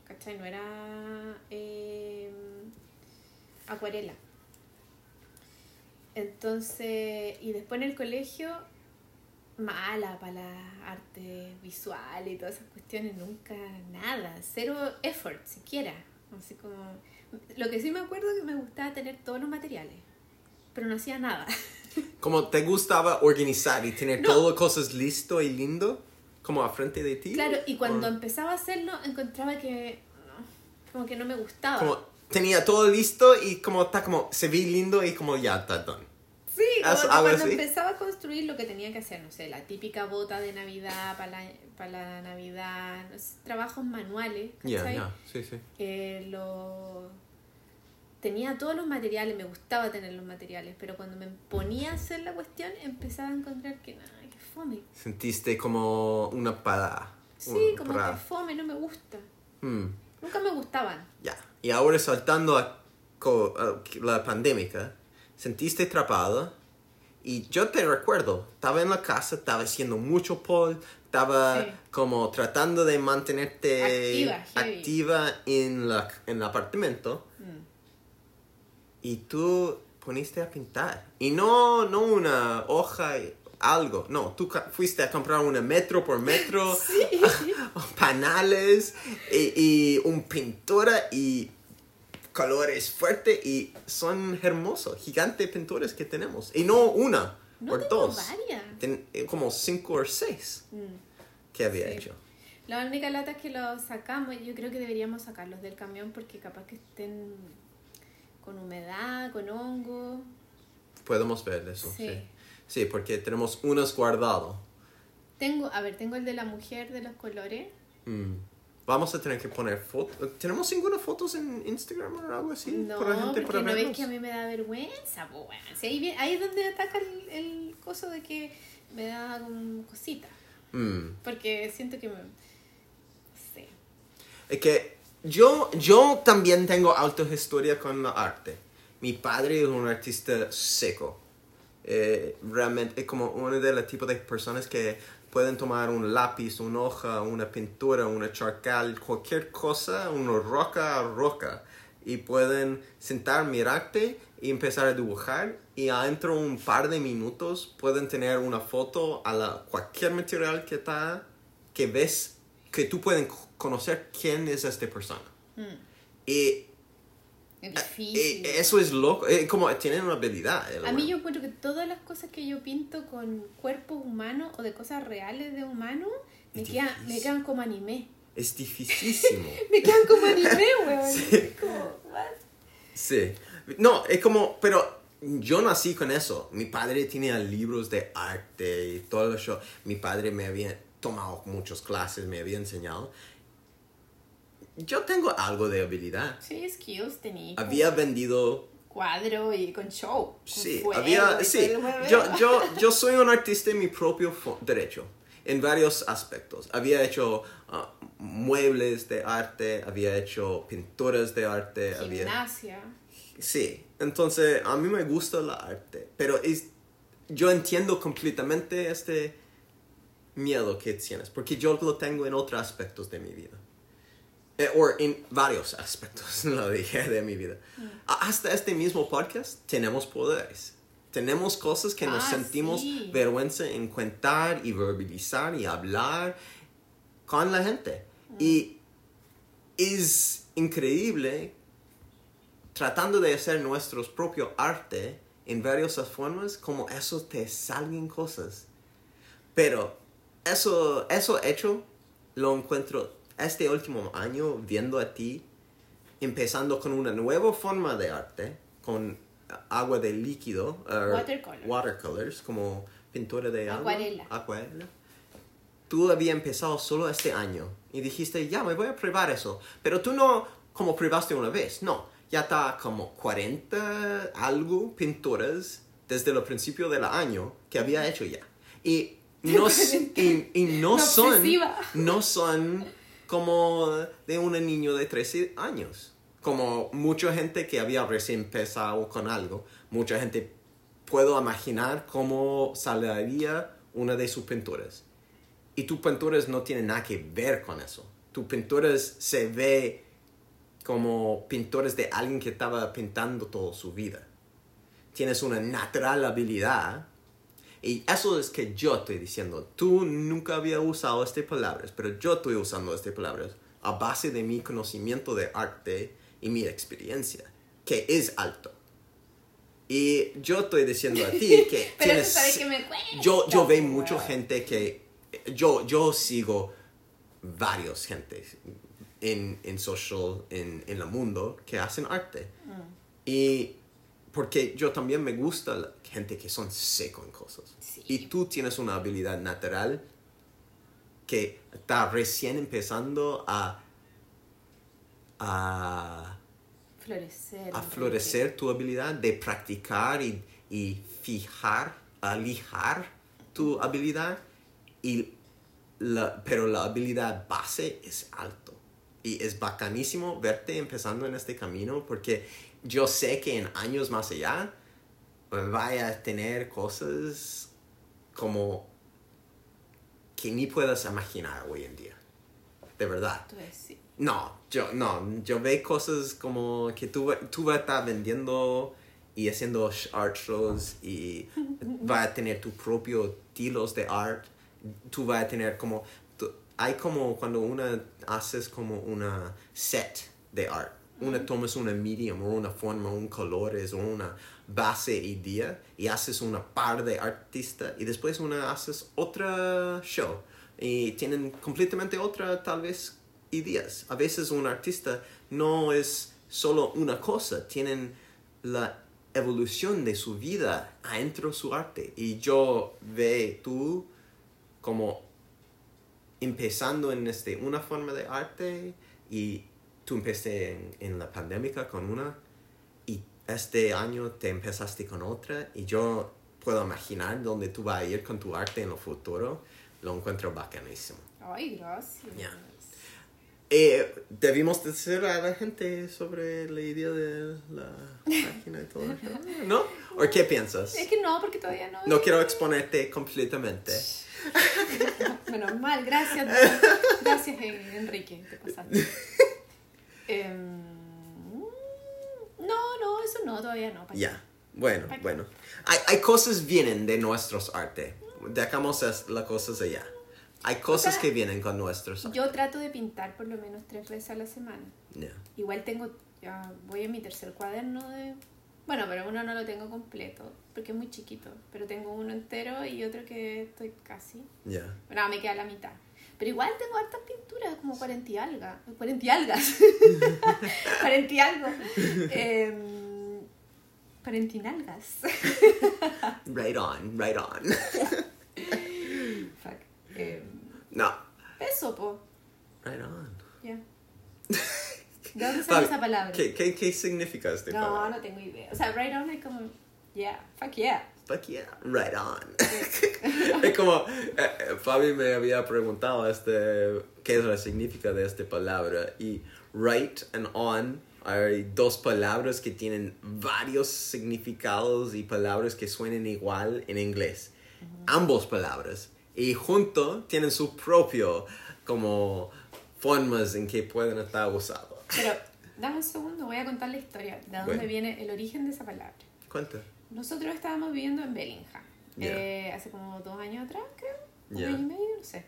S2: ¿Cachai? No era eh, acuarela. Entonces, y después en el colegio, mala para la arte visual y todas esas cuestiones, nunca nada, cero effort siquiera. Así como, lo que sí me acuerdo es que me gustaba tener todos los materiales, pero no hacía nada.
S1: Como te gustaba organizar y tener
S2: No.
S1: todo cosas listo y lindo, como a frente de ti.
S2: Claro, y cuando
S1: O-
S2: empezaba a hacerlo encontraba que no, como que no me gustaba.
S1: como tenía todo listo y como está como se ve lindo y como ya está done.
S2: Sí, como
S1: ¿Haz
S2: que
S1: algo
S2: cuando
S1: así?
S2: empezaba a construir lo que tenía que hacer, no sé, la típica bota de Navidad para la, para la Navidad, no sé, trabajos manuales, ¿cachai?
S1: ya, sí, sí.
S2: Eh, lo... Tenía todos los materiales, me gustaba tener los materiales, pero cuando me ponía a hacer la cuestión empezaba a encontrar que nada, que fome.
S1: Sentiste como una parada.
S2: Sí,
S1: una
S2: como
S1: parada.
S2: que fome, no me gusta.
S1: Hmm,
S2: Nunca me gustaban.
S1: ya. Y ahora saltando a la pandemia, sentiste atrapada y yo te recuerdo, estaba en la casa, estaba haciendo mucho pol, estaba
S2: Sí.
S1: como tratando de mantenerte
S2: Activa,
S1: activa en, la, en el apartamento.
S2: Mm.
S1: y tú poniste a pintar. Y no, no una hoja, algo. No, tú fuiste a comprar una metro por metro, panales y, y un pintura y colores fuertes y son hermosos, gigantes pintores que tenemos. Y no una,
S2: No
S1: o dos.
S2: varias.
S1: Ten- eh, como cinco o seis
S2: Mm.
S1: que había
S2: Sí.
S1: hecho.
S2: La única lata es que los sacamos, yo creo que deberíamos sacarlos del camión porque capaz que estén con humedad, con hongo.
S1: Podemos ver eso,
S2: Sí.
S1: sí. Sí, porque tenemos unos guardados.
S2: Tengo, a ver, tengo el de la mujer de los colores.
S1: Mm. Vamos a tener que poner fotos. ¿Tenemos ninguna fotos en Instagram o algo así?
S2: No,
S1: para gente
S2: porque
S1: para
S2: no ves
S1: verlos?
S2: que a mí me da vergüenza, po, weón. Si ahí, ahí es donde ataca el, el coso de que me da como cosita.
S1: Mm.
S2: Porque siento que me... no sé.
S1: Es que yo, yo también tengo autohistoria con la arte. Mi padre es un artista seco. Eh, realmente es como uno de los tipos de personas que pueden tomar un lápiz, una hoja, una pintura, una charcal, cualquier cosa, una roca a roca. Y pueden sentar, mirarte y empezar a dibujar. Y adentro de un par de minutos pueden tener una foto a la, cualquier material que está, que ves, que tú puedes conocer quién es esta persona.
S2: Mm,
S1: Y
S2: es
S1: eh,
S2: difícil.
S1: eso es loco, eh, como tienen una habilidad. el
S2: A mí yo encuentro que todas las cosas que yo pinto con cuerpos humanos o de cosas reales de humanos me, quedan, me quedan como anime.
S1: Es dificilísimo.
S2: Me quedan como anime, weón.
S1: Sí.
S2: Como,
S1: sí. No, es como, pero yo nací con eso. Mi padre tenía libros de arte y todo eso. Mi padre me había tomado muchas clases, me había enseñado. Yo tengo algo de habilidad.
S2: Sí, skills tenía.
S1: Había vendido
S2: Cuadro y con show. con
S1: Sí,
S2: fuego
S1: había, sí. Yo, yo, yo soy un artista en mi propio derecho, en varios aspectos. Había hecho ah, muebles de arte, había hecho pinturas de arte, había...
S2: Gimnasia.
S1: Sí, entonces a mí me gusta el arte, pero es, yo entiendo completamente este miedo que tienes, porque yo lo tengo en otros aspectos de mi vida. Eh, o en varios aspectos, lo dije, de mi vida. A- Hasta este mismo podcast tenemos poderes. Tenemos cosas que nos
S2: Ah,
S1: sentimos
S2: sí.
S1: vergüenza en contar y verbalizar y hablar con la gente. Y es increíble tratando de hacer nuestro propio arte en varias formas, como eso te salgan cosas. Pero eso, eso hecho, lo encuentro este último año viendo a ti, empezando con una nueva forma de arte, con agua de líquido, uh,
S2: Watercolor.
S1: watercolors, como pintura de agua.
S2: Acuarela.
S1: Acuarela. Tú había empezado solo este año y dijiste, ya, me voy a probar eso. Pero tú no como probaste una vez, no. Ya está como 40 algo pinturas desde el principio del año que había hecho ya. Y no, y, y no son, no son como de un niño de 13 años. Como mucha gente que había recién empezado con algo, mucha gente puedo imaginar cómo saldría una de sus pinturas. Y tus pinturas no tienen nada que ver con eso. Tus pinturas se ve como pintores de alguien que estaba pintando toda su vida. Tienes una natural habilidad. Y eso es que yo estoy diciendo. Tú nunca había usado estas palabras, pero yo estoy usando estas palabras a base de mi conocimiento de arte y mi experiencia, que es alto. Y yo estoy diciendo a ti que
S2: Pero
S1: tienes...
S2: sabes que me.
S1: Yo, yo veo mucha gente que... Yo, yo sigo varios gente en, en social, en, en el mundo, que hacen arte.
S2: Mm.
S1: Y porque yo también me gusta la gente que son seco en cosas.
S2: Sí.
S1: Y tú tienes una habilidad natural que está recién empezando a, a,
S2: Florecer.
S1: a florecer tu habilidad de practicar y, y fijar, a lijar tu habilidad. Y la, pero la habilidad base es alto. Y es bacanísimo verte empezando en este camino porque yo sé que en años más allá vaya a tener cosas como que ni puedas imaginar hoy en día. De verdad.
S2: Tú ves, sí.
S1: No, yo no, yo veo cosas como que tú, tú vas a estar vendiendo y haciendo art shows y vas a tener tu propio estilos de art. Tú vas a tener como, tú- hay como cuando una haces como una set de art. Una tomas una medium o una forma, un colores o una base idea y haces una par de artistas y después una haces otra show y tienen completamente otra tal vez ideas. A veces un artista no es solo una cosa, tienen la evolución de su vida adentro de su arte. Y yo veo tú como empezando en este, una forma de arte y tú empezaste en, en la pandemia con una y este año te empezaste con otra y yo puedo imaginar dónde tú vas a ir con tu arte en el futuro. Lo encuentro bacanísimo.
S2: Ay, gracias.
S1: Ya. Eh, debimos decir a la gente sobre la idea de la página y todo eso, ¿no? ¿O qué piensas?
S2: Es que no, porque todavía no.
S1: No quiero exponerte completamente.
S2: Menos mal, gracias. Gracias, eh, Enrique, te pasaste. Em, no, no, eso no, todavía no.
S1: Ya, bueno,
S2: ¿Para qué?
S1: bueno. Hay, hay cosas vienen de nuestros arte. Dejamos las cosas allá. Hay cosas
S2: sea,
S1: que vienen con nuestros arte.
S2: Yo trato de pintar por lo menos tres veces a la semana.
S1: Ya.
S2: Igual tengo, ya voy en mi tercer cuaderno de... Bueno, pero uno no lo tengo completo, porque es muy chiquito. Pero tengo uno entero y otro que estoy casi...
S1: Ya.
S2: Bueno, me queda la mitad. Pero igual tengo hartas pinturas, como 40 y algas. 40 y algas. 40 y algo. Em, 40 y algas.
S1: Right on, right on.
S2: Fuck. Em,
S1: no.
S2: eso, po.
S1: Right on.
S2: Ya. ¿De dónde sale esa palabra?
S1: ¿Qué, qué, qué significa este
S2: No,
S1: palabra?
S2: no tengo idea. O sea, right on es como, yeah, fuck yeah.
S1: Fuck yeah, right on. es como, eh, eh, Fabi me había preguntado este, qué es la significa de esta palabra y right and on hay dos palabras que tienen varios significados y palabras que suenan igual en inglés. Ambos palabras. Y junto tienen su propio como formas en que pueden estar usados.
S2: Pero, dame un segundo, voy a contar la historia. De dónde
S1: Bueno.
S2: viene el origen de esa palabra.
S1: Cuenta.
S2: Nosotros estábamos viviendo en Bellingham.
S1: Ya.
S2: eh, hace como dos años atrás, creo. Un año y medio, no sé.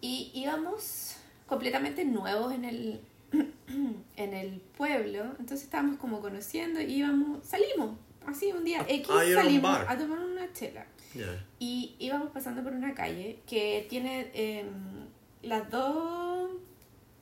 S2: Y íbamos completamente nuevos en el, en el pueblo. Entonces estábamos como conociendo y íbamos, salimos. Así un día X
S1: ah, era un
S2: salimos a tomar una chela.
S1: Yeah.
S2: Y íbamos pasando por una calle que tiene em, las dos,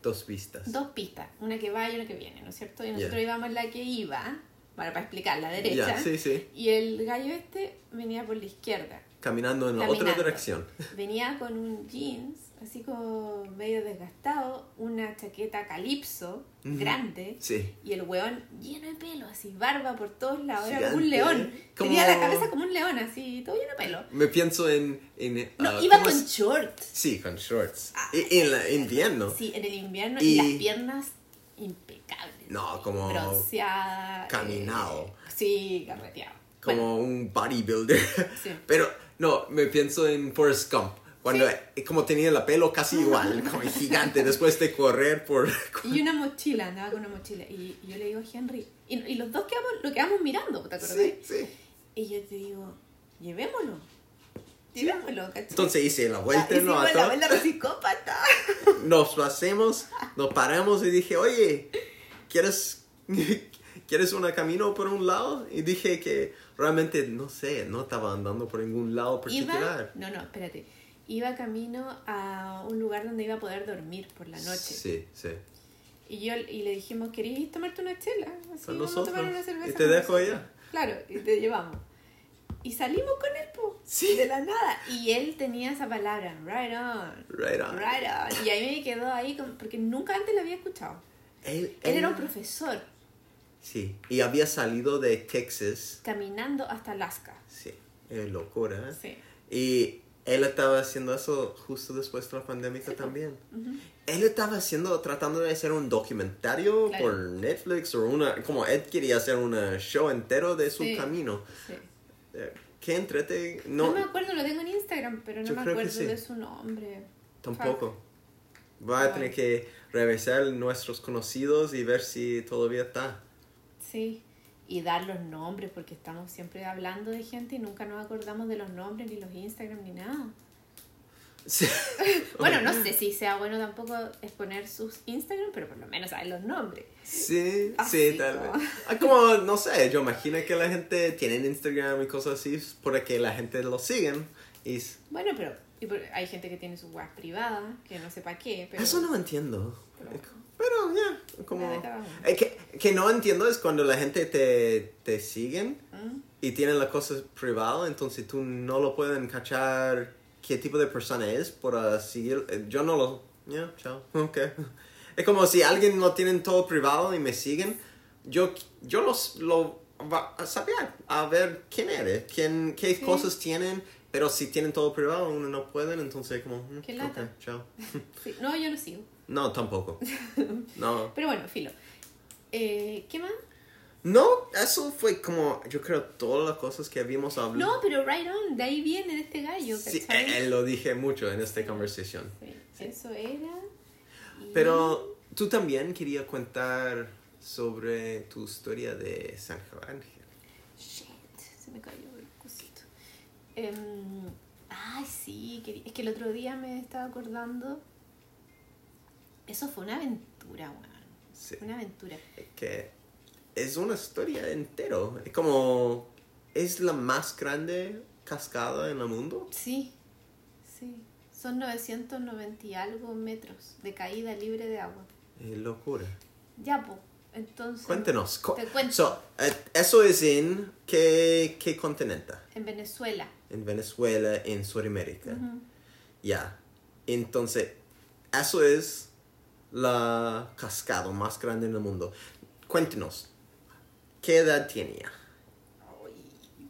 S1: Dos vistas.
S2: dos pistas, una que va y una que viene, ¿no es cierto? Y nosotros íbamos en la que iba, bueno, para explicar, la derecha.
S1: Ya, sí, sí.
S2: Y el gallo este venía por la izquierda.
S1: Caminando en la otra
S2: Caminando.
S1: dirección.
S2: Venía con un jeans, así como medio desgastado, una chaqueta calipso, grande,
S1: Sí.
S2: y el weón lleno de pelo, así, barba por todos lados, era como un
S1: Gigante.
S2: león.
S1: Como-
S2: Tenía la cabeza como un león, así, todo lleno de pelo.
S1: Me pienso en... en
S2: No,
S1: ah,
S2: iba
S1: ¿cómo
S2: con
S1: es?
S2: short.
S1: Sí, con shorts.
S2: Ah.
S1: Y, en la invierno.
S2: Sí, en el invierno,
S1: Y-
S2: y, las piernas impecables.
S1: No, como-
S2: Bronceada.
S1: Caminado.
S2: eh, sí, carreteado.
S1: Como
S2: Bueno,
S1: un bodybuilder.
S2: Sí.
S1: Pero, no, me pienso en Forrest Gump. Cuando eh, como tenía el pelo casi igual, como gigante, después de correr por...
S2: y una mochila, andaba con una mochila. Y, y yo le digo a Henry, y, y los dos quedamos, lo quedamos mirando, ¿te acuerdas?
S1: Sí, sí.
S2: Y yo te digo, llevémoslo. Llevémoslo, ¿cachai?
S1: Entonces hice la vuelta
S2: Hicimos
S1: lo
S2: la vuelta psicópata.
S1: nos lo hacemos, nos paramos y dije, oye, ¿quieres, ¿quieres un camino por un lado? Y dije que realmente, no sé, no estaba andando por ningún lado
S2: Iba,
S1: particular.
S2: no, no, espérate. Iba camino a un lugar donde iba a poder dormir por la noche.
S1: Sí, sí.
S2: Y yo y le dijimos, ¿queréis tomarte una chela? Así
S1: Con
S2: vamos a
S1: nosotros.
S2: tomar una cerveza.
S1: Y te
S2: con
S1: dejo
S2: nosotros".
S1: allá.
S2: Claro, y te llevamos. Y salimos con él, po.
S1: Sí.
S2: De la nada. Y él tenía esa palabra, right on.
S1: Right on.
S2: Right on. Y ahí me quedó ahí, como- porque nunca antes la había escuchado.
S1: Él,
S2: Él era
S1: él-
S2: un profesor,
S1: Sí, y había salido de Texas.
S2: caminando hasta Alaska.
S1: Sí, es locura. ¿eh?
S2: Sí.
S1: Y él estaba haciendo eso justo después de la pandemia también. Él estaba haciendo, tratando de hacer un documentario
S2: Claro.
S1: por Netflix o una, como él quería hacer un show entero de su
S2: Sí.
S1: camino.
S2: Sí.
S1: Eh, ¿Qué entrete?
S2: No,
S1: No,
S2: me acuerdo, lo tengo en Instagram, pero no
S1: Yo
S2: me acuerdo
S1: sí.
S2: de su nombre.
S1: tampoco. Va a tener que revisar nuestros conocidos y ver si todavía está.
S2: Sí. Y dar los nombres, porque estamos siempre hablando de gente y nunca nos acordamos de los nombres, ni los Instagram, ni nada.
S1: Sí.
S2: Bueno, no sé si sea bueno tampoco exponer sus Instagram, pero por lo menos saber los nombres.
S1: Sí,
S2: Así
S1: sí, tal vez.
S2: como-
S1: Ah, Como, no sé, yo imagino que la gente tiene Instagram y cosas así porque la gente lo siguen. Y
S2: Bueno, pero y por- hay gente que tiene su web privada, que no sé para qué, pero...
S1: eso no entiendo.
S2: Pero-
S1: Pero ya, como...
S2: cada uno.
S1: Eh, que, que no entiendo es cuando la gente te, te siguen
S2: ¿Mm?
S1: y tienen las cosas privadas, entonces tú no lo pueden cachar qué tipo de persona es para seguir. eh, Yo no lo... Ya, chao. Ok. Es como si alguien lo tienen todo privado y me siguen, yo, yo los, lo va a saber, a ver quién eres, quién, qué
S2: Sí.
S1: cosas tienen, pero si tienen todo privado, uno no pueden, entonces como... mm,
S2: Qué lata.
S1: ok, chao.
S2: Sí. No, yo no sigo.
S1: No, tampoco. No.
S2: Pero bueno, filo. Eh, ¿Qué más?
S1: No, eso fue como, yo creo, todas las cosas que habíamos hablado.
S2: No, pero right on, de ahí viene este gallo,
S1: Sí,
S2: ¿cachai?
S1: eh, eh, lo dije mucho en esta conversación.
S2: Sí, Eso era. y-
S1: Pero tú también querías contar sobre tu historia de San Ángel.
S2: Shit, se me cayó. Em, ay, sí, es que el otro día me estaba acordando. Eso fue una aventura, weón.
S1: Sí.
S2: Una aventura.
S1: Es que es una historia entero. Es como, es la más grande cascada en el mundo.
S2: Sí, sí. Son 990 y algo metros de caída libre de agua.
S1: Es locura.
S2: Ya, po. Entonces.
S1: Cuéntenos. cu-
S2: Te cuento.
S1: So, eh, eso es en qué, qué continente?
S2: En Venezuela.
S1: En Venezuela, en Sudamérica.
S2: Ujú.
S1: Ya. Entonces, eso es la cascada más grande en el mundo. Cuéntenos, ¿qué edad tenía?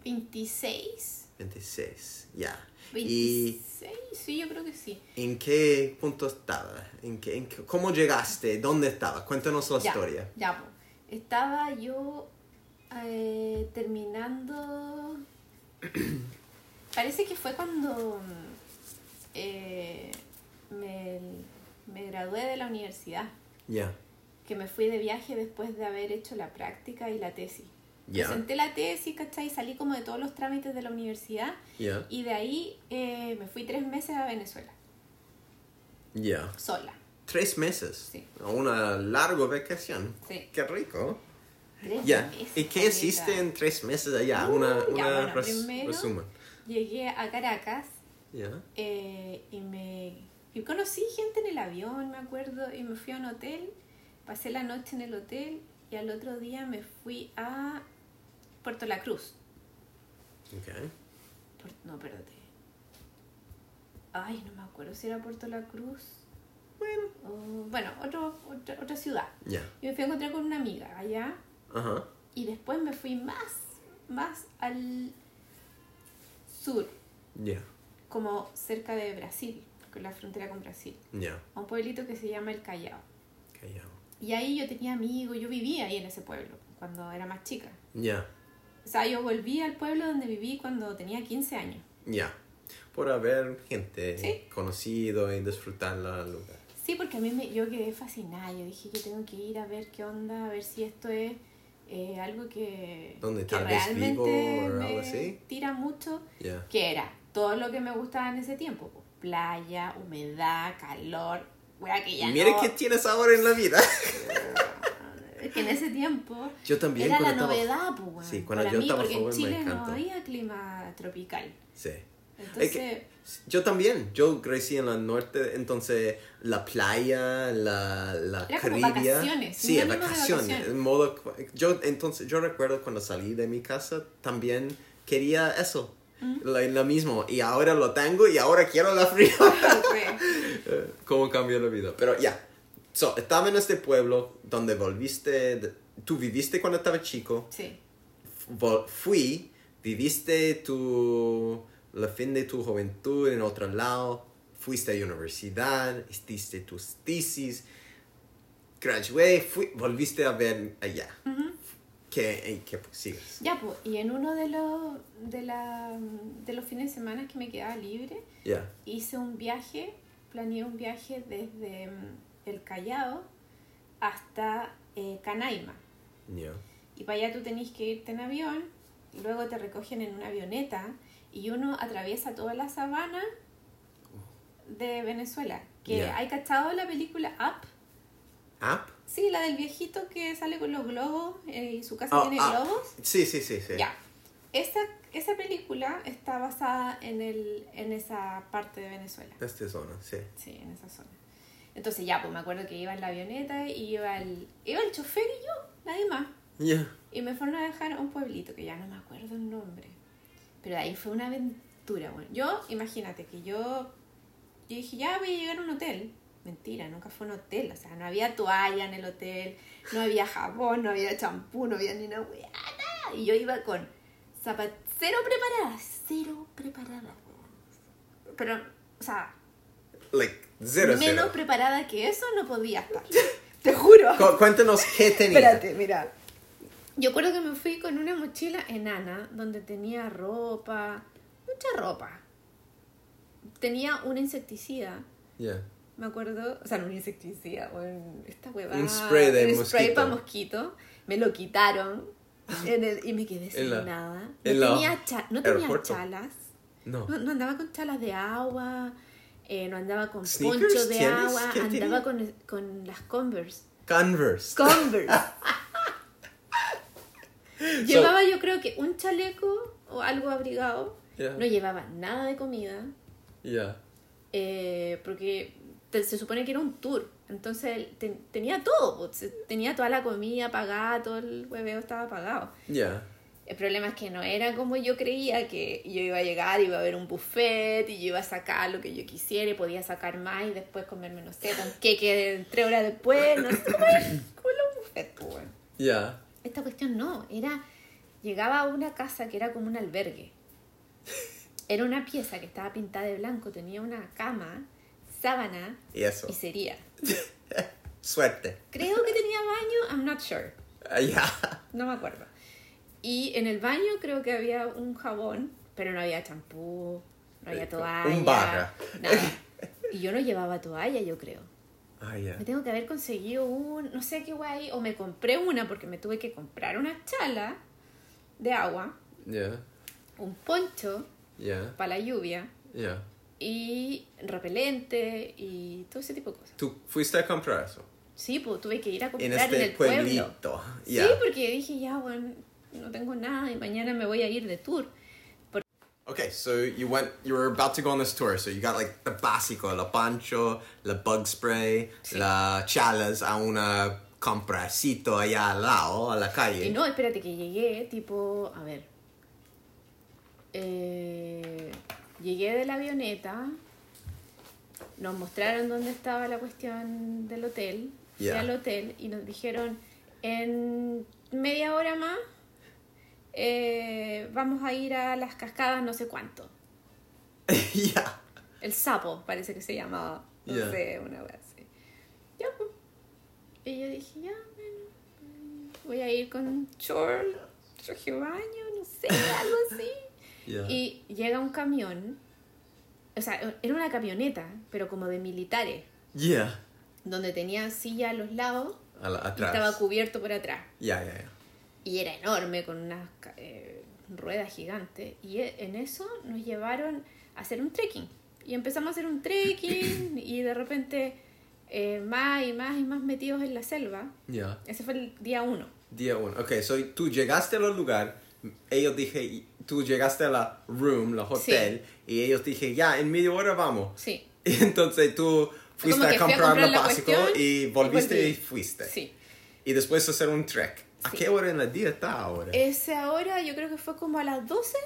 S2: 26.
S1: 26, ya.
S2: 26, sí, yo creo que sí.
S1: ¿Y en qué punto estaba? ¿En qué, en qué- ¿Cómo llegaste? ¿Dónde estaba? Cuéntanos la
S2: Ya,
S1: historia.
S2: Ya, po. estaba yo eh, terminando. Parece que fue cuando eh, me, me gradué de la universidad,
S1: Ya,
S2: que me fui de viaje después de haber hecho la práctica y la tesis.
S1: ya,
S2: Presenté la tesis, ¿cachai? Salí como de todos los trámites de la universidad
S1: ya,
S2: y de ahí eh, me fui tres meses a Venezuela,
S1: ya.
S2: sola.
S1: Tres meses.
S2: Sí.
S1: Una larga vacación.
S2: Sí.
S1: Qué rico.
S2: Tres
S1: Ya.
S2: meses,
S1: ¿Y qué hiciste en tres meses allá?
S2: Uh,
S1: una una
S2: bueno,
S1: res-
S2: primero-
S1: resumen.
S2: Llegué a Caracas eh, y me y conocí gente en el avión, me acuerdo, y me fui a un hotel, pasé la noche en el hotel y al otro día me fui a Puerto La Cruz.
S1: Ok.
S2: Puer- no, espérate. Ay, no me acuerdo si era Puerto La Cruz.
S1: Bueno.
S2: o- bueno, otro, otra, otra ciudad.
S1: Ya.
S2: Y me fui a encontrar con una amiga allá
S1: Ajá.
S2: y después me fui más, más al sur,
S1: Ya.
S2: como cerca de Brasil, con la frontera con Brasil,
S1: Ya.
S2: a un pueblito que se llama El Callao.
S1: Callao.
S2: Y ahí yo tenía amigos, yo vivía ahí en ese pueblo cuando era más chica.
S1: Ya.
S2: O sea, yo volví al pueblo donde viví cuando tenía 15 años.
S1: Ya. Por haber gente
S2: Sí.
S1: conocido y disfrutar el lugar.
S2: Sí, porque a mí me, yo quedé fascinada. Yo dije, yo tengo que ir a ver qué onda, a ver si esto es eh, algo que,
S1: Donde
S2: que realmente me
S1: así.
S2: tira mucho. Que era todo lo que me gustaba en ese tiempo. playa, humedad, calor. Wea, que ya no-
S1: qué tienes ahora en la vida.
S2: Es que en ese tiempo
S1: Yo también
S2: era la
S1: estaba-
S2: novedad, pues,
S1: Sí, cuando
S2: para
S1: yo
S2: mí,
S1: estaba
S2: porque en
S1: joven
S2: Chile no había clima tropical.
S1: Sí.
S2: Entonces,
S1: que- Yo también, yo crecí en el norte, entonces la playa, la, la
S2: Era como
S1: Caribia.
S2: vacaciones,
S1: Sí,
S2: de
S1: vacaciones.
S2: vacaciones.
S1: en modo, yo, entonces, yo recuerdo cuando salí de mi casa, también quería eso,
S2: Mm.
S1: lo, lo mismo, y ahora lo tengo y ahora quiero la
S2: fue-
S1: ¿Cómo cambió la vida? Pero ya, so, estaba en este pueblo donde volviste, de- tú viviste cuando estaba chico,
S2: sí.
S1: vol- fui, viviste tu, la fin de tu juventud en otro lado, fuiste a universidad, hiciste tus tesis, gradué, fui, volviste a ver allá. ¿Qué, en qué sigues?
S2: Ya, pues, y en uno de los, de, la, de los fines de semana que me quedaba libre, hice un viaje, planeé un viaje desde mm, el Callao hasta eh, Canaima.
S1: ya,
S2: Y para allá tú tenés que irte en avión, luego te recogen en una avioneta y uno atraviesa toda la sabana de Venezuela. Que
S1: Ya.
S2: hay cachado la película Up.
S1: ¿App?
S2: Sí, la del viejito que sale con los globos eh, y su casa
S1: Oh,
S2: tiene
S1: Up.
S2: globos.
S1: Sí, sí, sí, sí.
S2: Ya. Esa, esa película está basada en, el, en esa parte de Venezuela.
S1: Esta zona, sí.
S2: Sí, en esa zona. Entonces ya, pues me acuerdo que iba en la avioneta y iba el, iba el chofer y yo, nadie más.
S1: Ya,
S2: Y me fueron a dejar a un pueblito que ya no me acuerdo el nombre. Pero de ahí fue una aventura, bueno. Yo, imagínate que yo, yo dije, ya voy a llegar a un hotel. Mentira, nunca fue un hotel. O sea, no había toalla en el hotel, no había jabón, no había champú, no había ni una weá. Y yo iba con zapat cero preparada, cero preparada. Pero, o sea,
S1: like, cero,
S2: menos
S1: cero.
S2: preparada que eso no podía estar. Te juro.
S1: Cu- Cuéntanos qué tenía.
S2: Espérate, mira. Yo acuerdo que me fui con una mochila enana donde tenía ropa, mucha ropa. Tenía un insecticida,
S1: Ya.
S2: me acuerdo, o sea, no un insecticida, un, esta huevada.
S1: Un spray de
S2: un spray
S1: mosquito.
S2: para mosquito. Me lo quitaron en el- y me quedé sin
S1: la-
S2: nada. No tenía, cha- no tenía
S1: aeropuerto.
S2: chalas.
S1: No.
S2: No, no andaba con chalas de agua, eh, no andaba con
S1: ¿Sneakers
S2: poncho de agua,
S1: ¿Qué
S2: andaba con, con las Converse.
S1: Converse.
S2: Converse. Llevaba yo creo que un chaleco o algo abrigado. No llevaba nada de comida.
S1: Ya.
S2: eh, porque te- se supone que era un tour. Entonces te- tenía todo. Tenía toda la comida pagada, todo el hueveo estaba pagado.
S1: Ya.
S2: El problema es que no era como yo creía, que yo iba a llegar, iba a ver un buffet y yo iba a sacar lo que yo quisiera y podía sacar más y después comerme, no sé, con queque tres horas después, no sé, como, como los buffets, pues, bueno.
S1: Ya.
S2: Esta cuestión no, era, llegaba a una casa que era como un albergue. Era una pieza que estaba pintada de blanco, tenía una cama, sábana
S1: Y eso.
S2: y sería.
S1: Suerte.
S2: Creo que tenía baño, I'm not sure,
S1: Ya.
S2: no me acuerdo. Y en el baño creo que había un jabón, pero no había champú, no había toalla.
S1: un barra.
S2: Nada. Y yo no llevaba toalla, yo creo.
S1: Ah, ya.
S2: Me tengo que haber conseguido un, no sé qué guay, o me compré una porque me tuve que comprar una chala de agua,
S1: Ya.
S2: un poncho
S1: Ya.
S2: para la lluvia y repelente y todo ese tipo de cosas.
S1: ¿Tú fuiste a comprar eso?
S2: Sí, pues tuve que ir a comprar
S1: En
S2: en,
S1: este
S2: el pueblo.
S1: pueblito.
S2: Sí,
S1: Ya.
S2: porque dije, ya, bueno, no tengo nada y mañana me voy a ir de tour.
S1: Okay, so you went, you were about to go on this tour, so you got like the básico, la pancho, la bug spray,
S2: Sí.
S1: la chalas a una compracito allá al lado, a la calle.
S2: Y no, espérate que llegué, tipo, a ver. Eh, llegué de la avioneta, nos mostraron dónde estaba la cuestión del hotel, fui
S1: Ya.
S2: al hotel y nos dijeron, en media hora más eh, vamos a ir a las cascadas no sé cuánto.
S1: ya.
S2: El sapo, parece que se llamaba. No sé, una wea así. Ya, pues. Y yo dije, ya, bueno, voy a ir con short, traje baño, no sé, algo así.
S1: Ya.
S2: Y llega un camión, o sea, era una camioneta, pero como de militares,
S1: Yeah.
S2: donde tenía silla a los lados
S1: A la-
S2: y
S1: atrás.
S2: estaba cubierto por atrás.
S1: Ya, ya, ya.
S2: Y era enorme, con unas eh, ruedas gigantes. Y e- en eso nos llevaron a hacer un trekking. Y empezamos a hacer un trekking y de repente eh, más y más y más metidos en la selva.
S1: Ya.
S2: Ese fue el día uno.
S1: Día uno. Ok, so tú llegaste al lugar, ellos dije, tú llegaste a la room, la hotel, y ellos dije, ya, en media hora vamos.
S2: Sí.
S1: Y entonces tú fuiste a
S2: fui a
S1: comprar,
S2: comprar
S1: lo
S2: la
S1: básico y volviste
S2: volví.
S1: y fuiste.
S2: Sí.
S1: Y después hacer un trek. ¿A
S2: Sí.
S1: qué hora en el día está ahora?
S2: Ese ahora yo creo que fue como a las 12.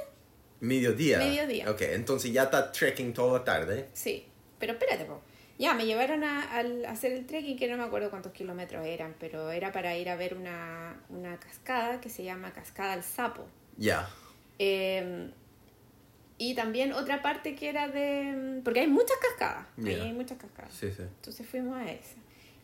S1: Mediodía.
S2: Mediodía.
S1: Ok, entonces ya está trekking toda la tarde.
S2: Sí. Pero espérate, po. Ya, me llevaron a, hacer el trekking, que no me acuerdo cuántos kilómetros eran, pero era para ir a ver una, una cascada que se llama Cascada al Sapo.
S1: Ya.
S2: Eh, y también otra parte que era de... Porque hay muchas cascadas. Ahí hay muchas cascadas.
S1: Sí, sí.
S2: Entonces fuimos a esa.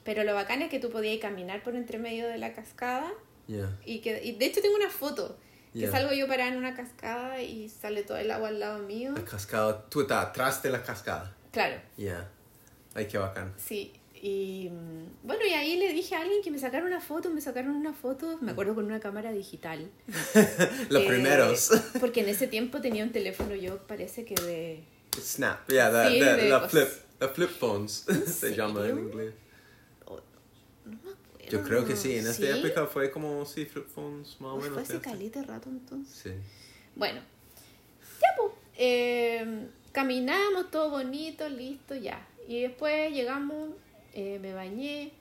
S2: Pero lo bacán es que tú podías caminar por entre medio de la cascada.
S1: Ya.
S2: Y, que, y de hecho tengo una foto. Que
S1: Ya.
S2: salgo yo parada en una cascada y sale todo el agua al lado mío.
S1: La cascada, tú estás atrás de la cascada.
S2: Claro,
S1: Ya. Ay, qué bacán.
S2: sí. Y mm, bueno, y ahí le dije a alguien que me sacara una foto. Me sacaron una foto, me acuerdo con una cámara digital.
S1: Los
S2: Eh,
S1: primeros.
S2: Porque en ese tiempo tenía un teléfono yo, parece que de...
S1: Snap. Yeah, the,
S2: Sí,
S1: the-
S2: de
S1: la flip, flip phones se llama en inglés.
S2: oh, no me acuerdo.
S1: Yo creo que sí, en esta
S2: ¿Sí?
S1: época fue como, sí, flip phones, más o menos.
S2: Fue hace caleta de rato entonces.
S1: Sí.
S2: Bueno, ya pues, eh, caminamos, todo bonito, listo, ya. Y después llegamos, eh, me bañé,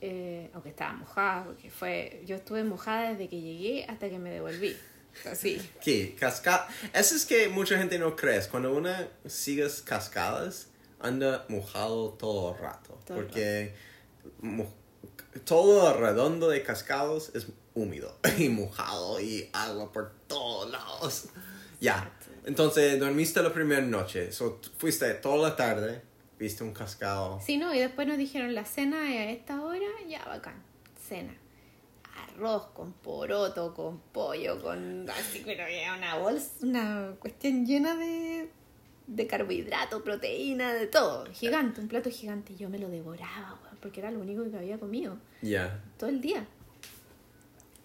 S2: eh, aunque estaba mojada, porque fue, yo estuve mojada desde que llegué hasta que me devolví. Así.
S1: ¿Qué? Cascada. Eso es que mucha gente no cree. Cuando uno sigue cascadas, anda mojado todo el rato.
S2: Todo
S1: porque mo- todo alrededor de cascados es húmedo y mojado y agua por todos lados. Ya. Entonces dormiste la primera noche. So, fuiste toda la tarde, viste un cascado.
S2: Sí, no, y después nos dijeron la cena a esta hora, ya bacán, cena. Arroz con poroto, con pollo, con así, pero una bolsa, una cuestión llena de, de carbohidrato, proteína, de todo. Gigante, un plato gigante. Yo me lo devoraba, porque era lo único que había comido
S1: Ya.
S2: todo el día.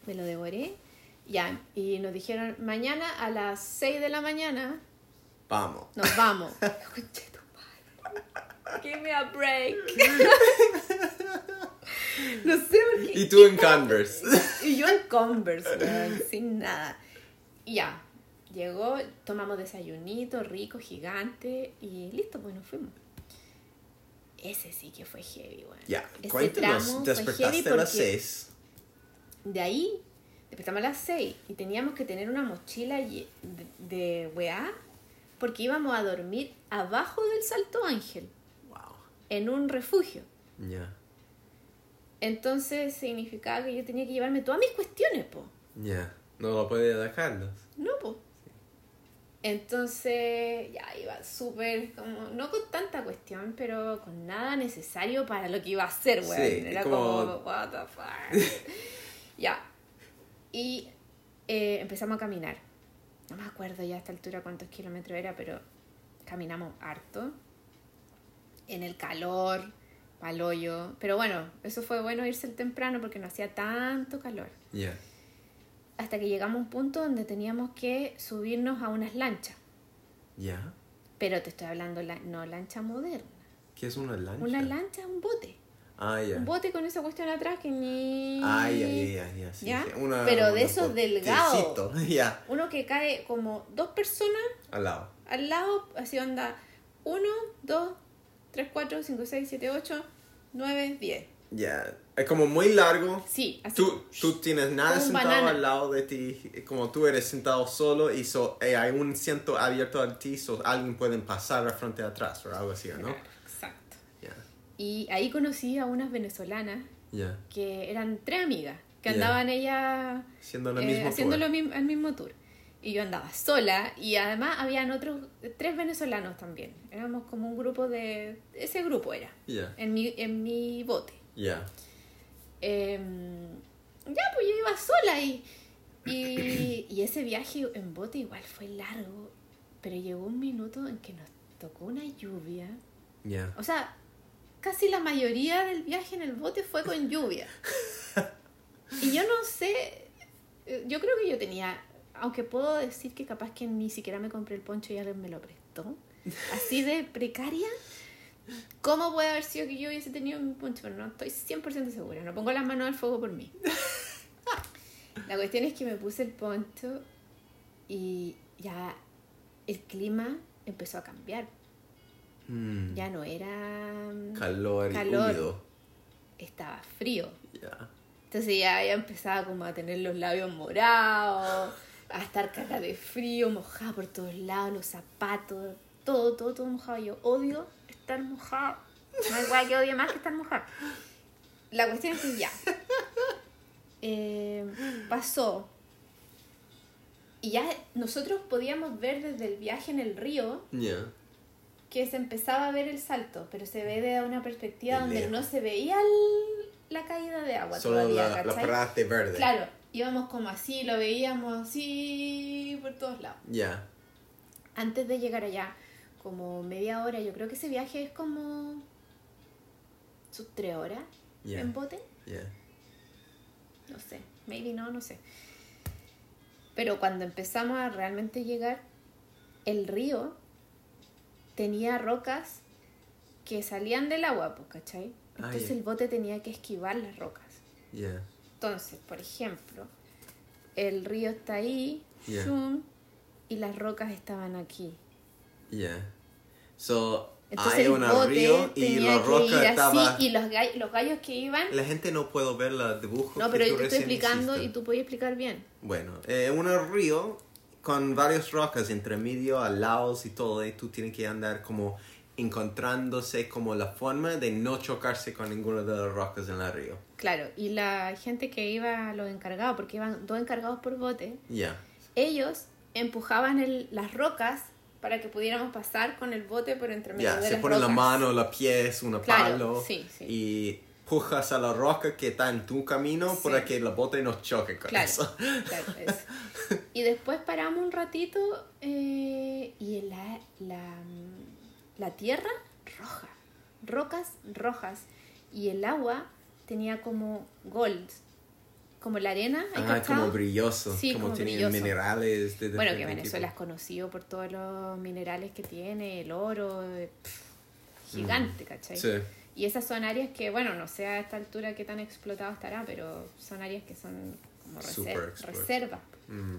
S2: Me lo devoré. Ya, y nos dijeron, mañana a las 6 de la mañana
S1: Vamos.
S2: nos vamos. Give me a break. no sé por qué.
S1: Y tú en Converse.
S2: Y yo en Converse, sin nada. Y ya, llegó, tomamos desayunito rico, gigante y listo, pues nos fuimos. Ese sí que fue heavy, weón.
S1: Ya. Cuéntanos. Despertaste a las
S2: porque
S1: seis.
S2: De ahí Despertamos a las 6 y teníamos que tener una mochila de, de weá porque íbamos a dormir abajo del Salto Ángel,
S1: Wow.
S2: en un refugio.
S1: Ya.
S2: Entonces significaba que yo tenía que llevarme todas mis cuestiones, po.
S1: Ya. No lo podía dejarlos.
S2: No, po. Entonces, ya iba súper, como, no con tanta cuestión, pero con nada necesario para lo que iba a hacer, weón.
S1: Sí,
S2: Era
S1: como-
S2: como, what the fuck. ya. Y eh, empezamos a caminar. No me acuerdo ya a esta altura cuántos kilómetros era, pero caminamos harto. En el calor, pa'l hoyo. Pero bueno, eso fue bueno irse temprano porque no hacía tanto calor
S1: Ya.
S2: Hasta que llegamos a un punto donde teníamos que subirnos a unas lanchas.
S1: Ya.
S2: Pero te estoy hablando, la, no lancha moderna.
S1: ¿Qué es una lancha?
S2: Una lancha, un bote.
S1: Ah, ya.
S2: Un bote con esa cuestión atrás que ni...
S1: Ay, ay, ay, ay, sí,
S2: ¿Ya?
S1: sí. Una-
S2: Pero de esos delgados.
S1: Ya.
S2: Uno que cae como dos personas
S1: Al lado.
S2: al lado, así onda, uno, dos, tres, cuatro, cinco, seis, siete, ocho, nueve, diez.
S1: Ya. Es como muy largo.
S2: Sí, así.
S1: Tú, tú tienes nada sentado
S2: banana.
S1: al lado de ti, como tú eres sentado solo y so, eh, hay un asiento abierto a ti, so alguien puede pasar al frente atrás o algo así, ¿no?
S2: Exacto.
S1: Ya,
S2: Y ahí conocí a unas venezolanas
S1: ya.
S2: que eran tres amigas, que andaban ellas
S1: Haciendo lo
S2: eh,
S1: mismo
S2: haciendo
S1: tour.
S2: lo mi- el mismo tour. Y yo andaba sola y además habían otros, tres venezolanos también. Éramos como un grupo de... Ese grupo era, en mi, en mi bote.
S1: Ya.
S2: Em, ya, pues yo iba sola y, y, y ese viaje en bote igual fue largo, pero llegó un minuto en que nos tocó una lluvia.
S1: Ya.
S2: O sea, casi la mayoría del viaje en el bote fue con lluvia. Y yo no sé, yo creo que yo tenía, aunque puedo decir que capaz que ni siquiera me compré el poncho y alguien me lo prestó, así de precaria. ¿Cómo puede haber sido que yo hubiese tenido mi poncho? Pero no estoy 100% segura, no pongo las manos al fuego por mí. La cuestión es que me puse el poncho y ya el clima empezó a cambiar.
S1: Mm,
S2: Ya no era mm,
S1: Calor,
S2: Calor.
S1: y húmedo.
S2: estaba frío.
S1: Ya.
S2: Entonces ya, ya empezaba como a tener los labios morados, a estar cara de frío, mojada por todos lados, los zapatos, todo, todo, todo mojado. Yo odio estar mojado. No hay guay que odie más que estar mojado. La cuestión es que ya. eh, pasó. Y ya nosotros podíamos ver desde el viaje en el río
S1: Ya.
S2: que se empezaba a ver el salto, pero se ve de una perspectiva
S1: De
S2: donde
S1: lejos.
S2: no se veía el- la caída de agua
S1: Solo
S2: todavía,
S1: la, la parte verde.
S2: Claro, íbamos como así, lo veíamos así por todos lados.
S1: Ya.
S2: Antes de llegar allá, como media hora, yo creo que ese viaje es como sus tres horas en bote,
S1: Ya.
S2: no sé, maybe no, no sé. Pero cuando empezamos a realmente llegar, el río tenía rocas que salían del agua, pues, ¿cachai?
S1: Ah,
S2: Entonces
S1: ya.
S2: el bote tenía que esquivar las rocas.
S1: Ya.
S2: Entonces, por ejemplo, el río está ahí, zoom, y las rocas estaban aquí.
S1: Ya. So,
S2: Entonces
S1: hay
S2: el
S1: un
S2: bote
S1: río y la
S2: que
S1: roca
S2: ir así
S1: estaba...
S2: y los, gall- los gallos que iban...
S1: La gente no puede ver los dibujos
S2: No,
S1: que
S2: pero
S1: tú
S2: yo te estoy explicando
S1: hiciste.
S2: y tú puedes explicar bien.
S1: Bueno, eh, un río con varias rocas entre medio, al lado y todo, y tú tienes que andar como encontrándose como la forma de no chocarse con ninguna de las rocas en el río.
S2: Claro, y la gente que iba, los encargados, porque iban dos encargados por bote,
S1: Ya.
S2: ellos empujaban el- las rocas para que pudiéramos pasar con el bote por entre medio
S1: Ya,
S2: de
S1: se
S2: las
S1: pone la
S2: rocas.
S1: mano, los pies, una
S2: Claro,
S1: palo
S2: sí, sí.
S1: y pujas a la roca que está en tu camino
S2: Sí.
S1: para que la bote no choque con
S2: Claro,
S1: eso.
S2: claro, eso. Y después paramos un ratito eh, y la, la, la tierra roja, rocas rojas y el agua tenía como gold, como la arena. ¿hay
S1: Ah, como brilloso,
S2: Sí,
S1: como,
S2: como
S1: tienen
S2: brilloso.
S1: minerales de
S2: Bueno, que Venezuela es
S1: tipo.
S2: conocido por todos los minerales que tiene, el oro, eh, pff, gigante, ¿cachai?
S1: Sí.
S2: Y esas son áreas que, bueno, no sé a esta altura qué tan explotado estará, pero son áreas que son como reser-
S1: Super exploit.
S2: reservas.
S1: Mm.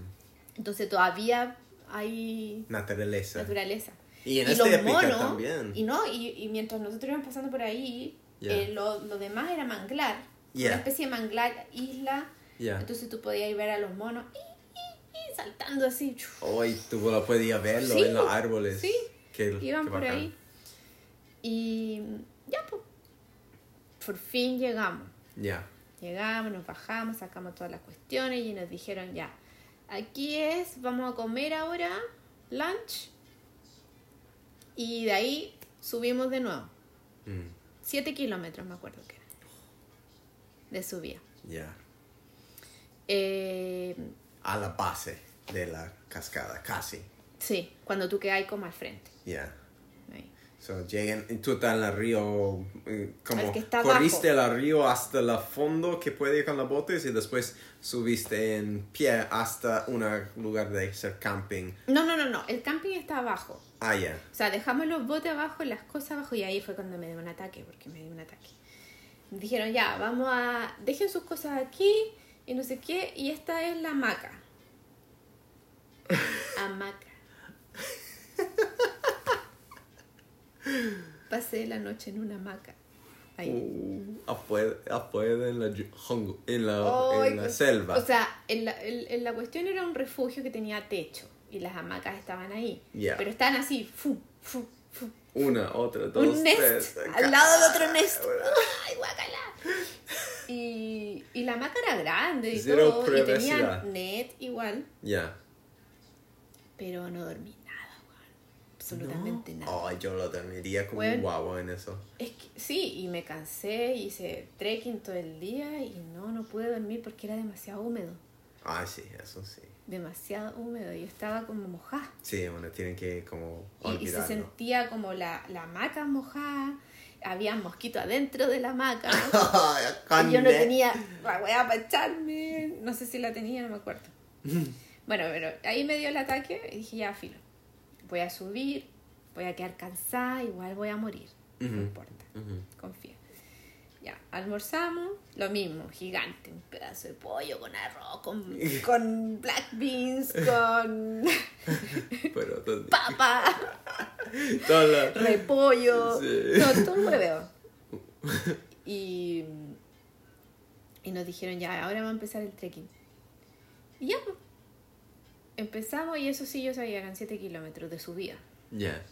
S2: Entonces todavía hay
S1: Naturaleza.
S2: naturaleza.
S1: Y en
S2: y
S1: esta
S2: los monos,
S1: también.
S2: y no, y, y mientras nosotros íbamos pasando por ahí,
S1: Ya.
S2: eh, lo, lo demás era manglar.
S1: Ya.
S2: Una especie de manglar, isla
S1: Ya.
S2: Entonces tú podías ver a los monos y, y- y saltando así.
S1: Hoy tú lo podías verlo
S2: Sí,
S1: en los árboles.
S2: Sí,
S1: Qué-
S2: Iban
S1: qué
S2: por
S1: bacán.
S2: ahí. Y ya, pues, por fin llegamos.
S1: Ya.
S2: Llegamos, nos bajamos, sacamos todas las cuestiones y nos dijeron ya, aquí es, vamos a comer ahora, lunch, y de ahí subimos de nuevo.
S1: Mm,
S2: Siete kilómetros me acuerdo que De subida.
S1: Ya.
S2: Eh,
S1: A la base de la cascada, casi.
S2: sí, cuando tú quedas como al frente.
S1: Ya.
S2: Ahí.
S1: So, llegan, tú estás en el río, eh, como
S2: El que está
S1: corriste el río hasta el fondo que puede ir con los botes y después subiste en pie hasta un lugar de hacer camping.
S2: No, no, no, no, el camping está abajo.
S1: Ah, ya.
S2: O sea, dejamos los botes abajo, las cosas abajo y ahí fue cuando me dio un ataque, porque me dio un ataque. Dijeron, ya, vamos a... Dejen sus cosas aquí y no sé qué, y esta es la hamaca. Hamaca. Pasé la noche en una hamaca. Ahí.
S1: Uh, afuera, afuera en la, en la, en la selva.
S2: O sea, en la, en- la cuestión era un refugio que tenía techo y las hamacas estaban ahí. Pero estaban así, fu, fu,
S1: Una, otra, dos,
S2: un nest
S1: tres.
S2: al lado de otro nest. ¡Ay, guacala! Y, y la hamaca era grande y todo. Y tenía net igual.
S1: Ya.
S2: Pero no dormí nada, weón. Absolutamente nada.
S1: Ay, yo lo dormiría como
S2: Bueno.
S1: un guau en eso.
S2: Es que sí, y me cansé, hice trekking todo el día y no, no pude dormir porque era demasiado húmedo.
S1: Ah, sí, eso sí.
S2: Demasiado húmedo. Yo estaba como mojada.
S1: Sí, bueno, tienen que como
S2: Y, y se sentía como la, la hamaca mojada. Había mosquitos adentro de la hamaca. Y yo no tenía la weá para echarme. No sé si la tenía, no me acuerdo. bueno, pero ahí me dio el ataque y dije, ya, filo. Voy a subir, voy a quedar cansada, igual voy a morir. No importa,
S1: Ujú.
S2: confía. Ya, almorzamos, lo mismo, gigante, un pedazo de pollo con arroz, con, con black beans, con
S1: Pero
S2: papa,
S1: la-
S2: repollo,
S1: Sí.
S2: todo, todo un hueveo. Y, y nos dijeron, ya, ahora va a empezar el trekking. Y ya, pues. Empezamos y eso sí yo sabía, eran 7 kilómetros de subida.
S1: Ya.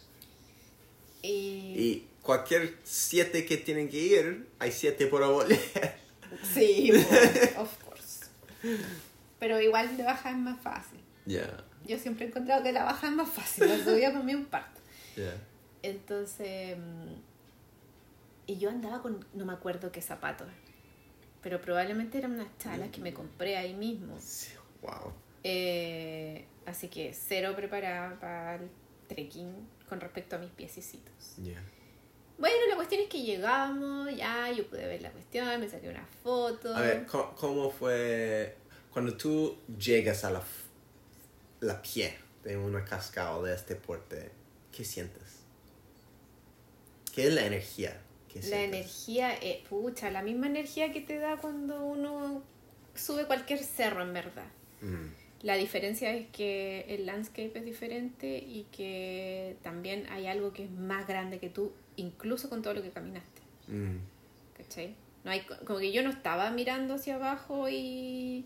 S2: Y,
S1: Y cualquier siete que tienen que ir, hay siete por volver.
S2: sí, pues, of course. Pero igual de baja es más fácil.
S1: Ya.
S2: Yo siempre he encontrado que la baja es más fácil, la subida para mí un parto.
S1: Ya.
S2: Entonces, y yo andaba con, no me acuerdo qué zapatos, pero probablemente eran unas chalas que me compré ahí mismo.
S1: Sí, Wow.
S2: Eh, así que cero preparada para el trekking con respecto a mis piececitos.
S1: Ya.
S2: Bueno, la cuestión es que llegamos, ya yo pude ver la cuestión, me saqué una foto.
S1: A ver, ¿cómo, cómo fue cuando tú llegas a la, la pie de una cascada de este porte? ¿Qué sientes? ¿Qué es la energía? que
S2: la energía, eh, pucha, la misma energía que te da cuando uno sube cualquier cerro, en verdad.
S1: Mm,
S2: La diferencia es que el landscape es diferente y que también hay algo que es más grande que tú, incluso con todo lo que caminaste.
S1: mm,
S2: ¿Cachai? No hay, como que yo no estaba mirando hacia abajo y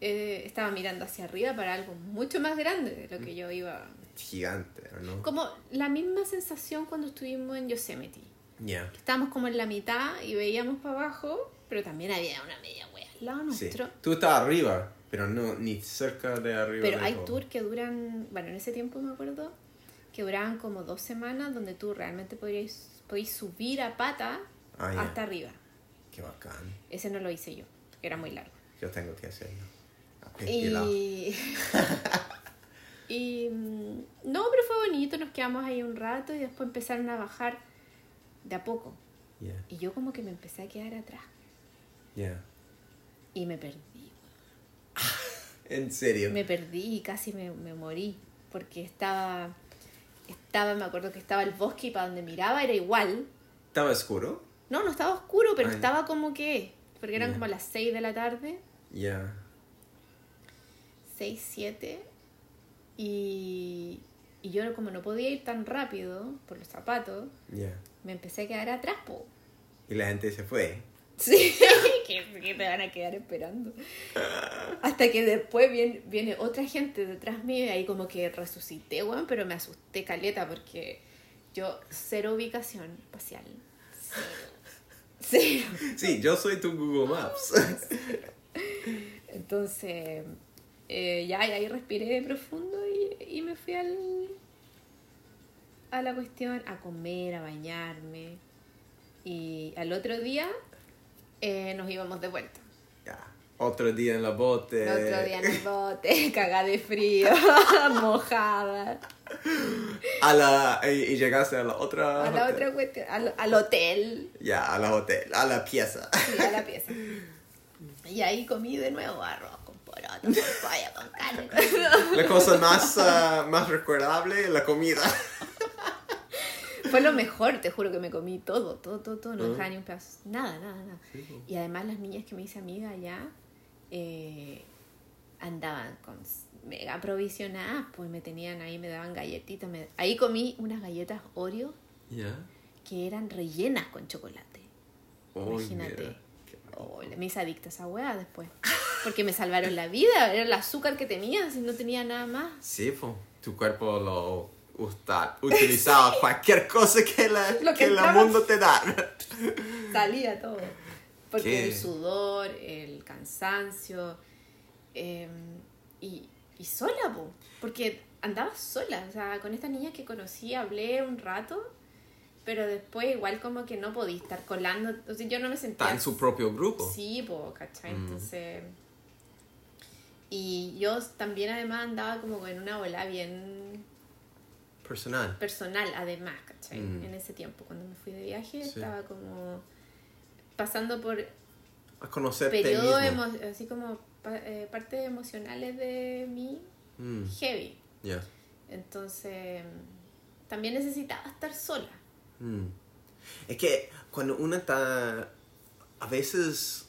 S2: eh, estaba mirando hacia arriba para algo mucho más grande de lo que yo iba.
S1: gigante, ¿no?
S2: Como la misma sensación cuando estuvimos en Yosemite.
S1: Ya.
S2: Estábamos como en la mitad y veíamos para abajo, pero también había una media wea al lado
S1: Sí.
S2: nuestro.
S1: Tú estás arriba, pero no ni cerca de arriba.
S2: Pero
S1: de
S2: hay tours que duran, bueno, en ese tiempo me acuerdo, que duraban como dos semanas donde tú realmente podrías, podías subir a pata
S1: Ah,
S2: hasta arriba.
S1: Qué bacán.
S2: Ese no lo hice yo, porque era muy largo.
S1: Yo tengo que hacerlo.
S2: Y, y mm, no, pero fue bonito, nos quedamos ahí un rato y después empezaron a bajar de a poco. Y yo como que me empecé a quedar atrás
S1: Ya.
S2: y me perdí.
S1: En serio.
S2: Me perdí y casi me, me morí porque estaba, estaba, me acuerdo que estaba el bosque y para donde miraba era igual.
S1: ¿Estaba oscuro?
S2: No, no estaba oscuro, pero
S1: Ay.
S2: estaba como que, porque eran como las 6 de la tarde,
S1: Ya.
S2: 6, 7, y, y yo como no podía ir tan rápido por los zapatos,
S1: Ya.
S2: me empecé a quedar atrás, po.
S1: Y la gente se fue.
S2: Sí, que, que te van a quedar esperando. Hasta que después viene, viene otra gente detrás mío y ahí como que resucité, weón, pero me asusté caleta porque yo cero ubicación espacial. Cero. Cero.
S1: Sí, yo soy tu Google Maps.
S2: Entonces, eh, ya, y ahí respiré profundo y, y me fui al, a la cuestión, a comer, a bañarme. Y al otro día eh, nos íbamos de vuelta.
S1: Ya. Otro día en la bote.
S2: Otro día en el bote, cagada de frío, mojada.
S1: A la, y, y llegaste a la otra.
S2: A la
S1: hotel.
S2: otra cuestión, al, al hotel,
S1: Ya, a la hotel, a la pieza.
S2: sí, a la pieza. Y ahí comí de nuevo arroz con poroto, con pollo, con carne.
S1: La cosa más, ah, más recordable, la comida.
S2: Fue lo mejor, te juro que me comí todo, todo, todo, todo, no
S1: Ah.
S2: dejaba ni un pedazo. Nada, nada, nada.
S1: Sí.
S2: Y además las niñas que me hice amiga allá eh, andaban con mega aprovisionadas, pues me tenían ahí, me daban galletitas. me- Ahí comí unas galletas Oreo que eran rellenas con chocolate.
S1: Oh,
S2: Imagínate. Oh, me hice adicta a esa hueá después. Porque me salvaron la vida, era el azúcar que tenía, si no tenía nada más.
S1: Sí, po. tu cuerpo lo usa, utilizaba cualquier cosa que, la,
S2: Lo que
S1: que el mundo te da.
S2: salía todo. Porque
S1: ¿Qué?
S2: el sudor, el cansancio. eh, y, y sola, po, porque andaba sola. O sea, con estas niñas que conocí hablé un rato, pero después igual como que no podía estar colando. O sea, yo no me sentía.
S1: Está en su propio grupo.
S2: Sí, po, ¿cachai?
S1: Mm.
S2: Entonces. Y yo también además andaba como en una ola bien
S1: Personal.
S2: personal, además, ¿cachai?
S1: Mm.
S2: En ese tiempo, cuando me fui de viaje,
S1: Sí.
S2: estaba como pasando por
S1: A conocerte
S2: periodos
S1: mismo.
S2: así como eh, partes emocionales de mí
S1: Mm,
S2: heavy.
S1: ya.
S2: Entonces, también necesitaba estar sola.
S1: Mm. Es que cuando uno está, a veces,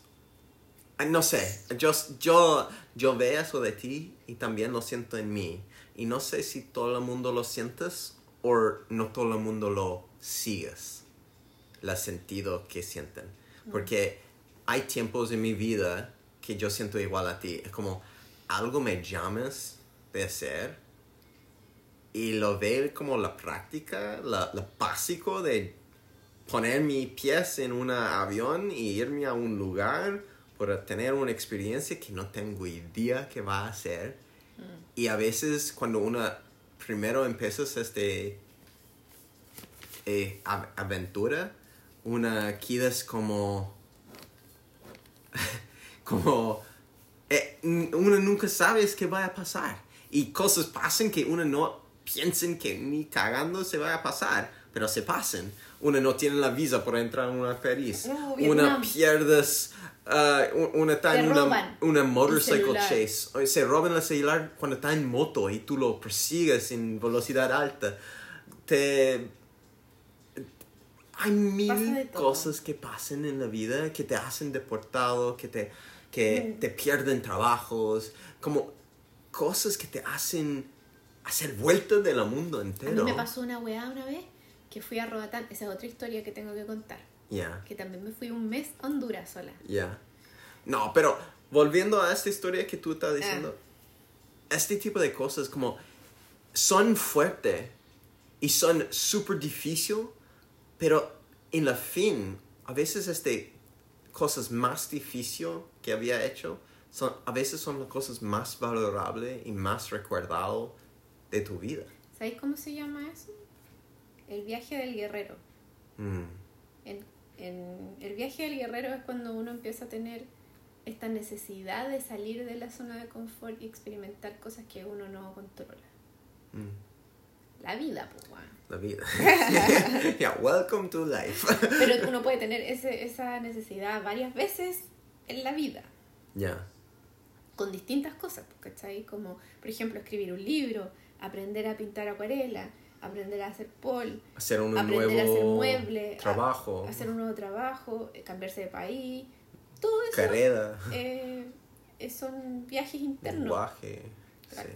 S1: no sé, yo, yo, yo veo eso de ti y también lo siento en mí. Y no sé si todo el mundo lo sientes o no todo el mundo lo sigues, el sentido que sienten. Porque hay tiempos en mi vida que yo siento igual a ti. Es como algo me llamas de hacer y lo veo como la práctica, la, lo básico de poner mis pies en un avión y irme a un lugar para tener una experiencia que no tengo idea qué va a hacer. Y a veces cuando uno primero empiezas este eh, av- aventura, una quedas como como eh, uno nunca sabe qué va a pasar. Y cosas pasan que uno no piensa que ni cagando se va a pasar pero se pasan. Uno no tiene la visa para entrar en una París
S2: No,
S1: una pierdes un- una está en una, una motorcycle chase o se roban el celular cuando está en moto y tú lo persigues en velocidad alta te hay mil cosas que pasan en la vida que te hacen deportado, que te, que
S2: Mm.
S1: te pierden trabajos, como cosas que te hacen hacer vueltas del mundo
S2: A mí
S1: entero.
S2: me pasó una weá una vez que fui a Roatán. Esa es otra historia que tengo que contar.
S1: Ya,
S2: Que también me fui un mes a Honduras sola.
S1: ya. No, pero volviendo a esta historia que tú estás diciendo,
S2: Ah.
S1: este tipo de cosas como son fuertes y son súper difíciles, pero en la fin, a veces este cosas más difíciles que había hecho, son, a veces son las cosas más valorables y más recordadas de tu vida.
S2: ¿Sabéis cómo se llama eso? El viaje del guerrero.
S1: Mm,
S2: En, en el viaje del guerrero es cuando uno empieza a tener esta necesidad de salir de la zona de confort y experimentar cosas que uno no controla.
S1: mm,
S2: La vida, pues,
S1: la vida. yeah, welcome to life.
S2: Pero uno puede tener ese, esa necesidad varias veces en la vida,
S1: Ya,
S2: con distintas cosas, ¿cachai? Como, por ejemplo, escribir un libro, aprender a pintar acuarela, aprender a hacer pol,
S1: hacer un
S2: aprender a hacer
S1: nuevo
S2: muebles, a-
S1: trabajo,
S2: hacer un nuevo trabajo, eh, cambiarse de país, todo eso
S1: carrera.
S2: eh, son viajes internos.
S1: lenguaje.
S2: Claro.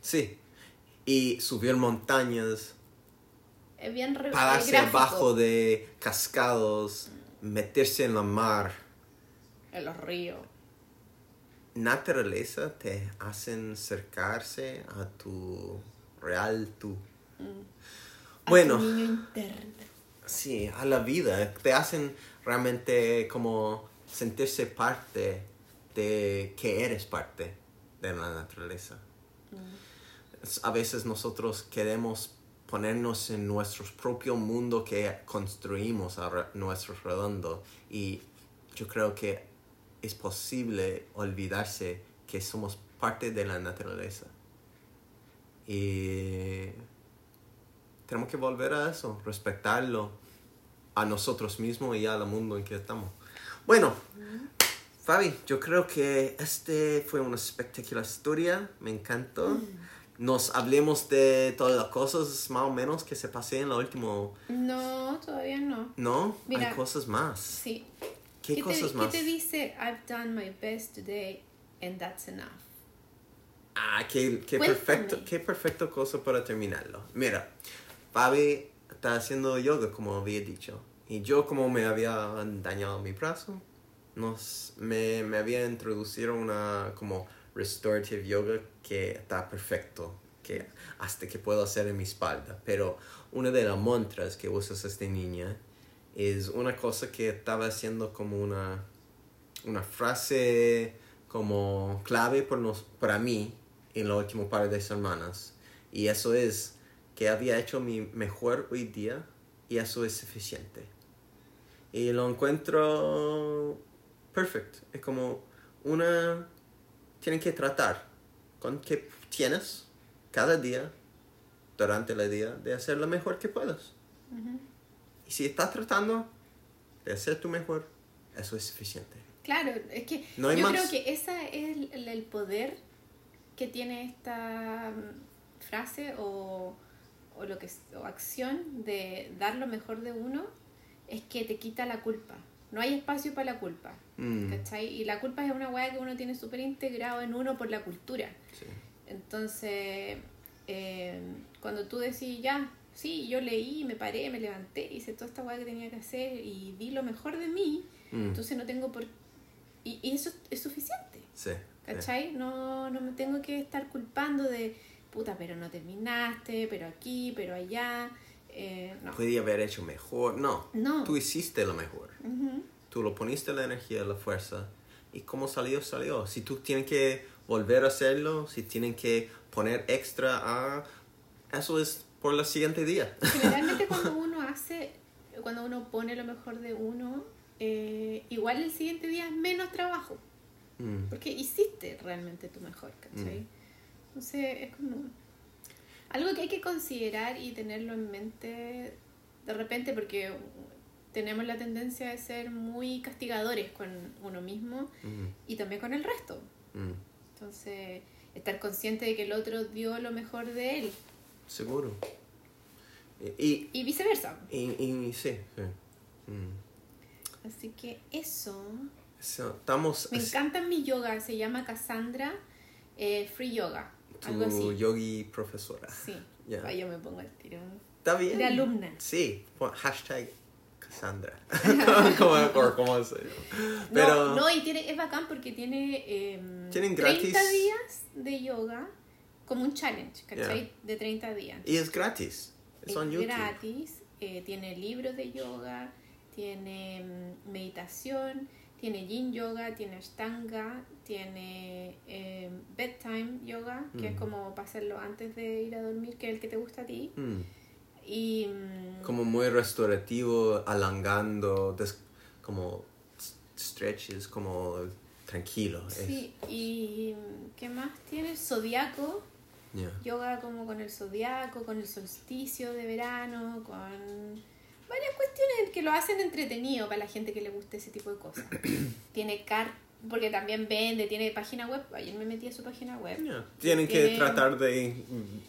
S1: Sí. sí. Y subir montañas,
S2: Es bien
S1: pararse abajo de cascados, meterse en la mar,
S2: En los ríos.
S1: Naturaleza te hacen acercarse a tu real tú.
S2: A
S1: Bueno.
S2: tu niño interno.
S1: Sí, a la vida. Te hacen realmente como sentirse parte de que eres parte de la naturaleza. Es- A veces nosotros queremos ponernos en nuestro propio mundo que construimos a nuestro redondo y yo creo que es posible olvidarse que somos parte de la naturaleza. Y tenemos que volver a eso, respetarlo a nosotros mismos y al mundo en que estamos. Bueno, Fabi, yo creo que este fue una espectacular historia, me encantó. Nos hablemos de todas las cosas más o menos que se pasé en lo último.
S2: No, todavía no.
S1: No,
S2: Mira.
S1: hay cosas más.
S2: Sí.
S1: ¿Qué,
S2: te,
S1: cosas
S2: qué
S1: más?
S2: te dice? I've done my best today and that's enough.
S1: Ah, qué, qué perfecto, qué perfecto cosa para terminarlo. Mira, Fabi está haciendo yoga como había dicho. Y yo como me había dañado mi brazo, nos, me, me había introducido una como restorative yoga que está perfecto, que hasta que puedo hacer en mi espalda. Pero una de las mantras que usas esta niña es una cosa que estaba haciendo como una una frase como clave por nos, para mí en los últimos par de semanas. Y eso es que había hecho mi mejor hoy día y eso es suficiente. Y lo encuentro perfecto. Es como una... Tienen que tratar con que tienes cada día, durante el día, de hacer lo mejor que puedas. Y si estás tratando de hacer tu mejor, eso es suficiente.
S2: Claro, es que
S1: No
S2: yo
S1: más.
S2: creo que ese es el, el- el poder que tiene esta mm, frase o, o lo que o acción de dar lo mejor de uno es que te quita la culpa. No hay espacio para la culpa.
S1: Mm,
S2: ¿Cachai? Y la culpa es una weá que uno tiene súper integrado en uno por la cultura.
S1: sí.
S2: Entonces, eh, cuando tú decís, ya, sí, yo leí, me paré, me levanté, hice toda esta weá que tenía que hacer y di lo mejor de mí,
S1: Mm,
S2: entonces no tengo por... Y, y eso es suficiente,
S1: sí, sí.
S2: ¿cachai? No, no me tengo que estar culpando de, puta, pero no terminaste, pero aquí, pero allá. Eh, no.
S1: Podía haber hecho mejor. No.
S2: No.
S1: Tú hiciste lo mejor.
S2: Ujú.
S1: Tú lo poniste la energía, la fuerza. Y como salió, salió. Si tú tienes que volver a hacerlo, si tienen que poner extra a... Eso es por el siguiente día.
S2: Generalmente cuando uno hace, cuando uno pone lo mejor de uno, eh, igual el siguiente día es menos trabajo.
S1: Mm,
S2: Porque hiciste realmente tu mejor, ¿cachai?
S1: Mm.
S2: Entonces es como algo que hay que considerar y tenerlo en mente de repente porque tenemos la tendencia de ser muy castigadores con uno mismo
S1: mm,
S2: y también con el resto.
S1: mm.
S2: Entonces, estar consciente de que el otro dio lo mejor de él
S1: Seguro. Y,
S2: y viceversa.
S1: y, y, sí. sí. Mm.
S2: Así que eso.
S1: So, estamos...
S2: Me encanta mi yoga, se llama Cassandra eh, Free Yoga. Algo
S1: Tu
S2: así.
S1: yogi profesora.
S2: Sí.
S1: Ya.
S2: Ahí yo me pongo al tiro.
S1: Está bien.
S2: De alumna.
S1: Sí. hashtag Cassandra. como, o como se Pero...
S2: No, no, y tiene, es bacán porque tiene eh,
S1: Tienen
S2: 30
S1: gratis.
S2: días de yoga como un challenge, ¿cachai?
S1: Ya.
S2: De 30 días.
S1: Y es gratis. Es on YouTube.
S2: gratis, eh, tiene libros de yoga, tiene mm, meditación, tiene yin yoga, tiene ashtanga, tiene eh, bedtime yoga, que es
S1: Mm.
S2: como para hacerlo antes de ir a dormir, que es el que te gusta a ti.
S1: Mm.
S2: Y mm,
S1: Como muy restaurativo, alangando, des- como stretches, como tranquilo. es-
S2: sí, y ¿qué más tiene? Zodiaco,
S1: yeah.
S2: yoga como con el zodiaco, con el solsticio de verano, con varias cuestiones que lo hacen entretenido para la gente que le guste ese tipo de cosas. tiene car porque también vende, tiene página web, ayer me metí a su página web.
S1: Yeah. Tienen que
S2: Tiene-
S1: tratar de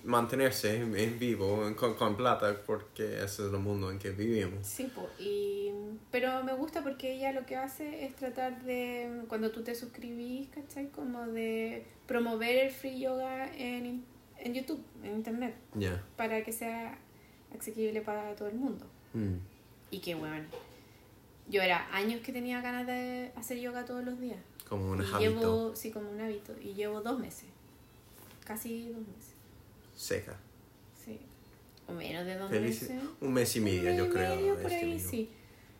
S1: mantenerse en vivo con, con plata porque ese es el mundo en que vivimos.
S2: Sí, po, y, pero me gusta porque ella lo que hace es tratar de, cuando tú te suscribís, ¿cachai? Como de promover el free yoga en, en YouTube, en Internet,
S1: Ya.
S2: para que sea asequible para todo el mundo.
S1: Mm.
S2: Y que, bueno, yo era años que tenía ganas de hacer yoga todos los días.
S1: Como un
S2: Y
S1: hábito
S2: llevo, sí, como un hábito. Y llevo dos meses. Casi dos meses.
S1: seca.
S2: Sí. O menos de dos
S1: Felici-
S2: meses.
S1: Un mes y medio,
S2: Un mes
S1: yo
S2: y
S1: creo.
S2: medio, por
S1: este
S2: ahí,
S1: mismo.
S2: sí.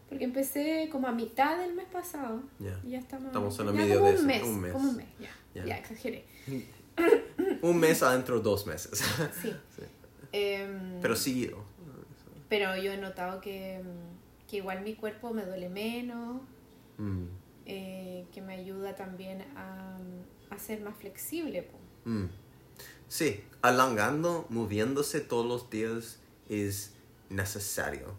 S2: Porque empecé como a mitad del mes pasado.
S1: Ya.
S2: Y ya estamos.
S1: Estamos en el
S2: ya
S1: medio de
S2: un
S1: eso,
S2: mes,
S1: un mes.
S2: Como un mes, ya.
S1: Ya.
S2: Ya, exageré.
S1: Un mes adentro, dos meses.
S2: Sí.
S1: Sí.
S2: Em,
S1: Pero seguido.
S2: Pero yo he notado que, mm, que igual mi cuerpo me duele menos.
S1: Mm,
S2: eh, que me ayuda también a, a ser más flexible.
S1: mm. Sí, alongando, moviéndose todos los días es necesario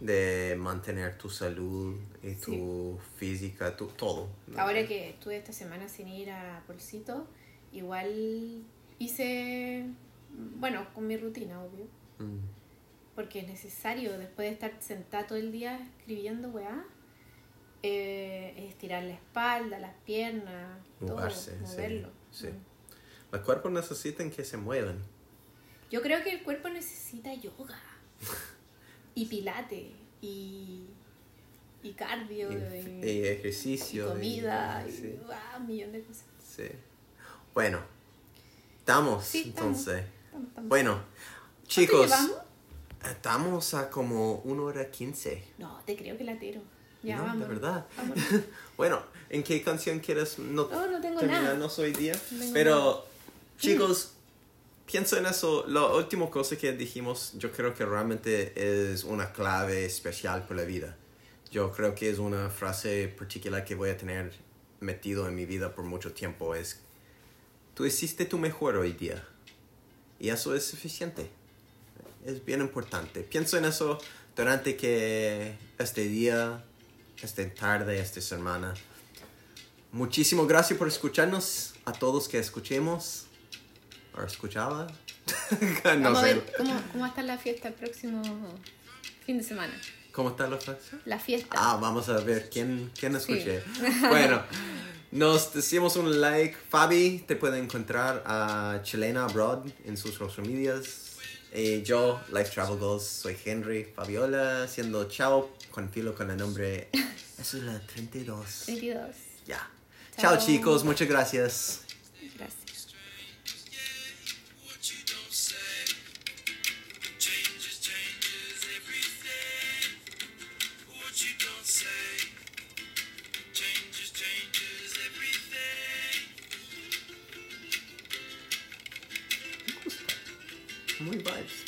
S1: de mantener tu salud y tu física, tu, todo.
S2: Ahora que estuve esta semana sin ir a Polcito, igual hice, bueno, con mi rutina, obvio.
S1: Mm,
S2: Porque es necesario, después de estar sentada todo el día escribiendo, weá, eh, estirar la espalda, las piernas,
S1: Moverse,
S2: todo, moverlo.
S1: sí.
S2: Mm.
S1: Los cuerpos necesitan que se muevan.
S2: Yo creo que el cuerpo necesita yoga y pilate y, y cardio
S1: Y,
S2: y,
S1: y ejercicio. y-
S2: comida y,
S1: sí,
S2: ah, un millón de cosas.
S1: sí. Bueno, estamos
S2: Sí, estamos.
S1: entonces.
S2: Tam, tam.
S1: Bueno,
S2: ¿Cuánto
S1: chicos? Estamos a como una hora quince.
S2: No, te creo que latero. Ya,
S1: no,
S2: vamos.
S1: de verdad.
S2: Vámonos.
S1: bueno, ¿en qué canción quieres? No,
S2: No, no tengo
S1: terminarnos hoy día.
S2: No
S1: Pero,
S2: nada.
S1: chicos, pienso en eso. La última cosa que dijimos, yo creo que realmente es una clave especial por la vida. Yo creo que es una frase particular que voy a tener metido en mi vida por mucho tiempo. Es, tú hiciste tu mejor hoy día. Y eso es suficiente. Es bien importante. Pienso en eso durante que este día, esta tarde, esta semana. Muchísimas gracias por escucharnos. A todos que escuchemos. ¿O escuchaba? no
S2: Vamos a
S1: sé.
S2: ver cómo, cómo a estar la fiesta el próximo fin de semana.
S1: ¿Cómo está la frase?
S2: La fiesta.
S1: Ah, vamos a ver quién, quién
S2: Sí.
S1: escuché. Bueno, nos decimos un like. Fabi te puede encontrar a Chilena Abroad en sus social medias. Y yo, Life Travel Goals, soy Henry Fabiola, haciendo chao con filo con el nombre. Eso es la 32.
S2: 22.
S1: Ya.
S2: Chao.
S1: Chao chicos, muchas. Gracias. Muy vibes.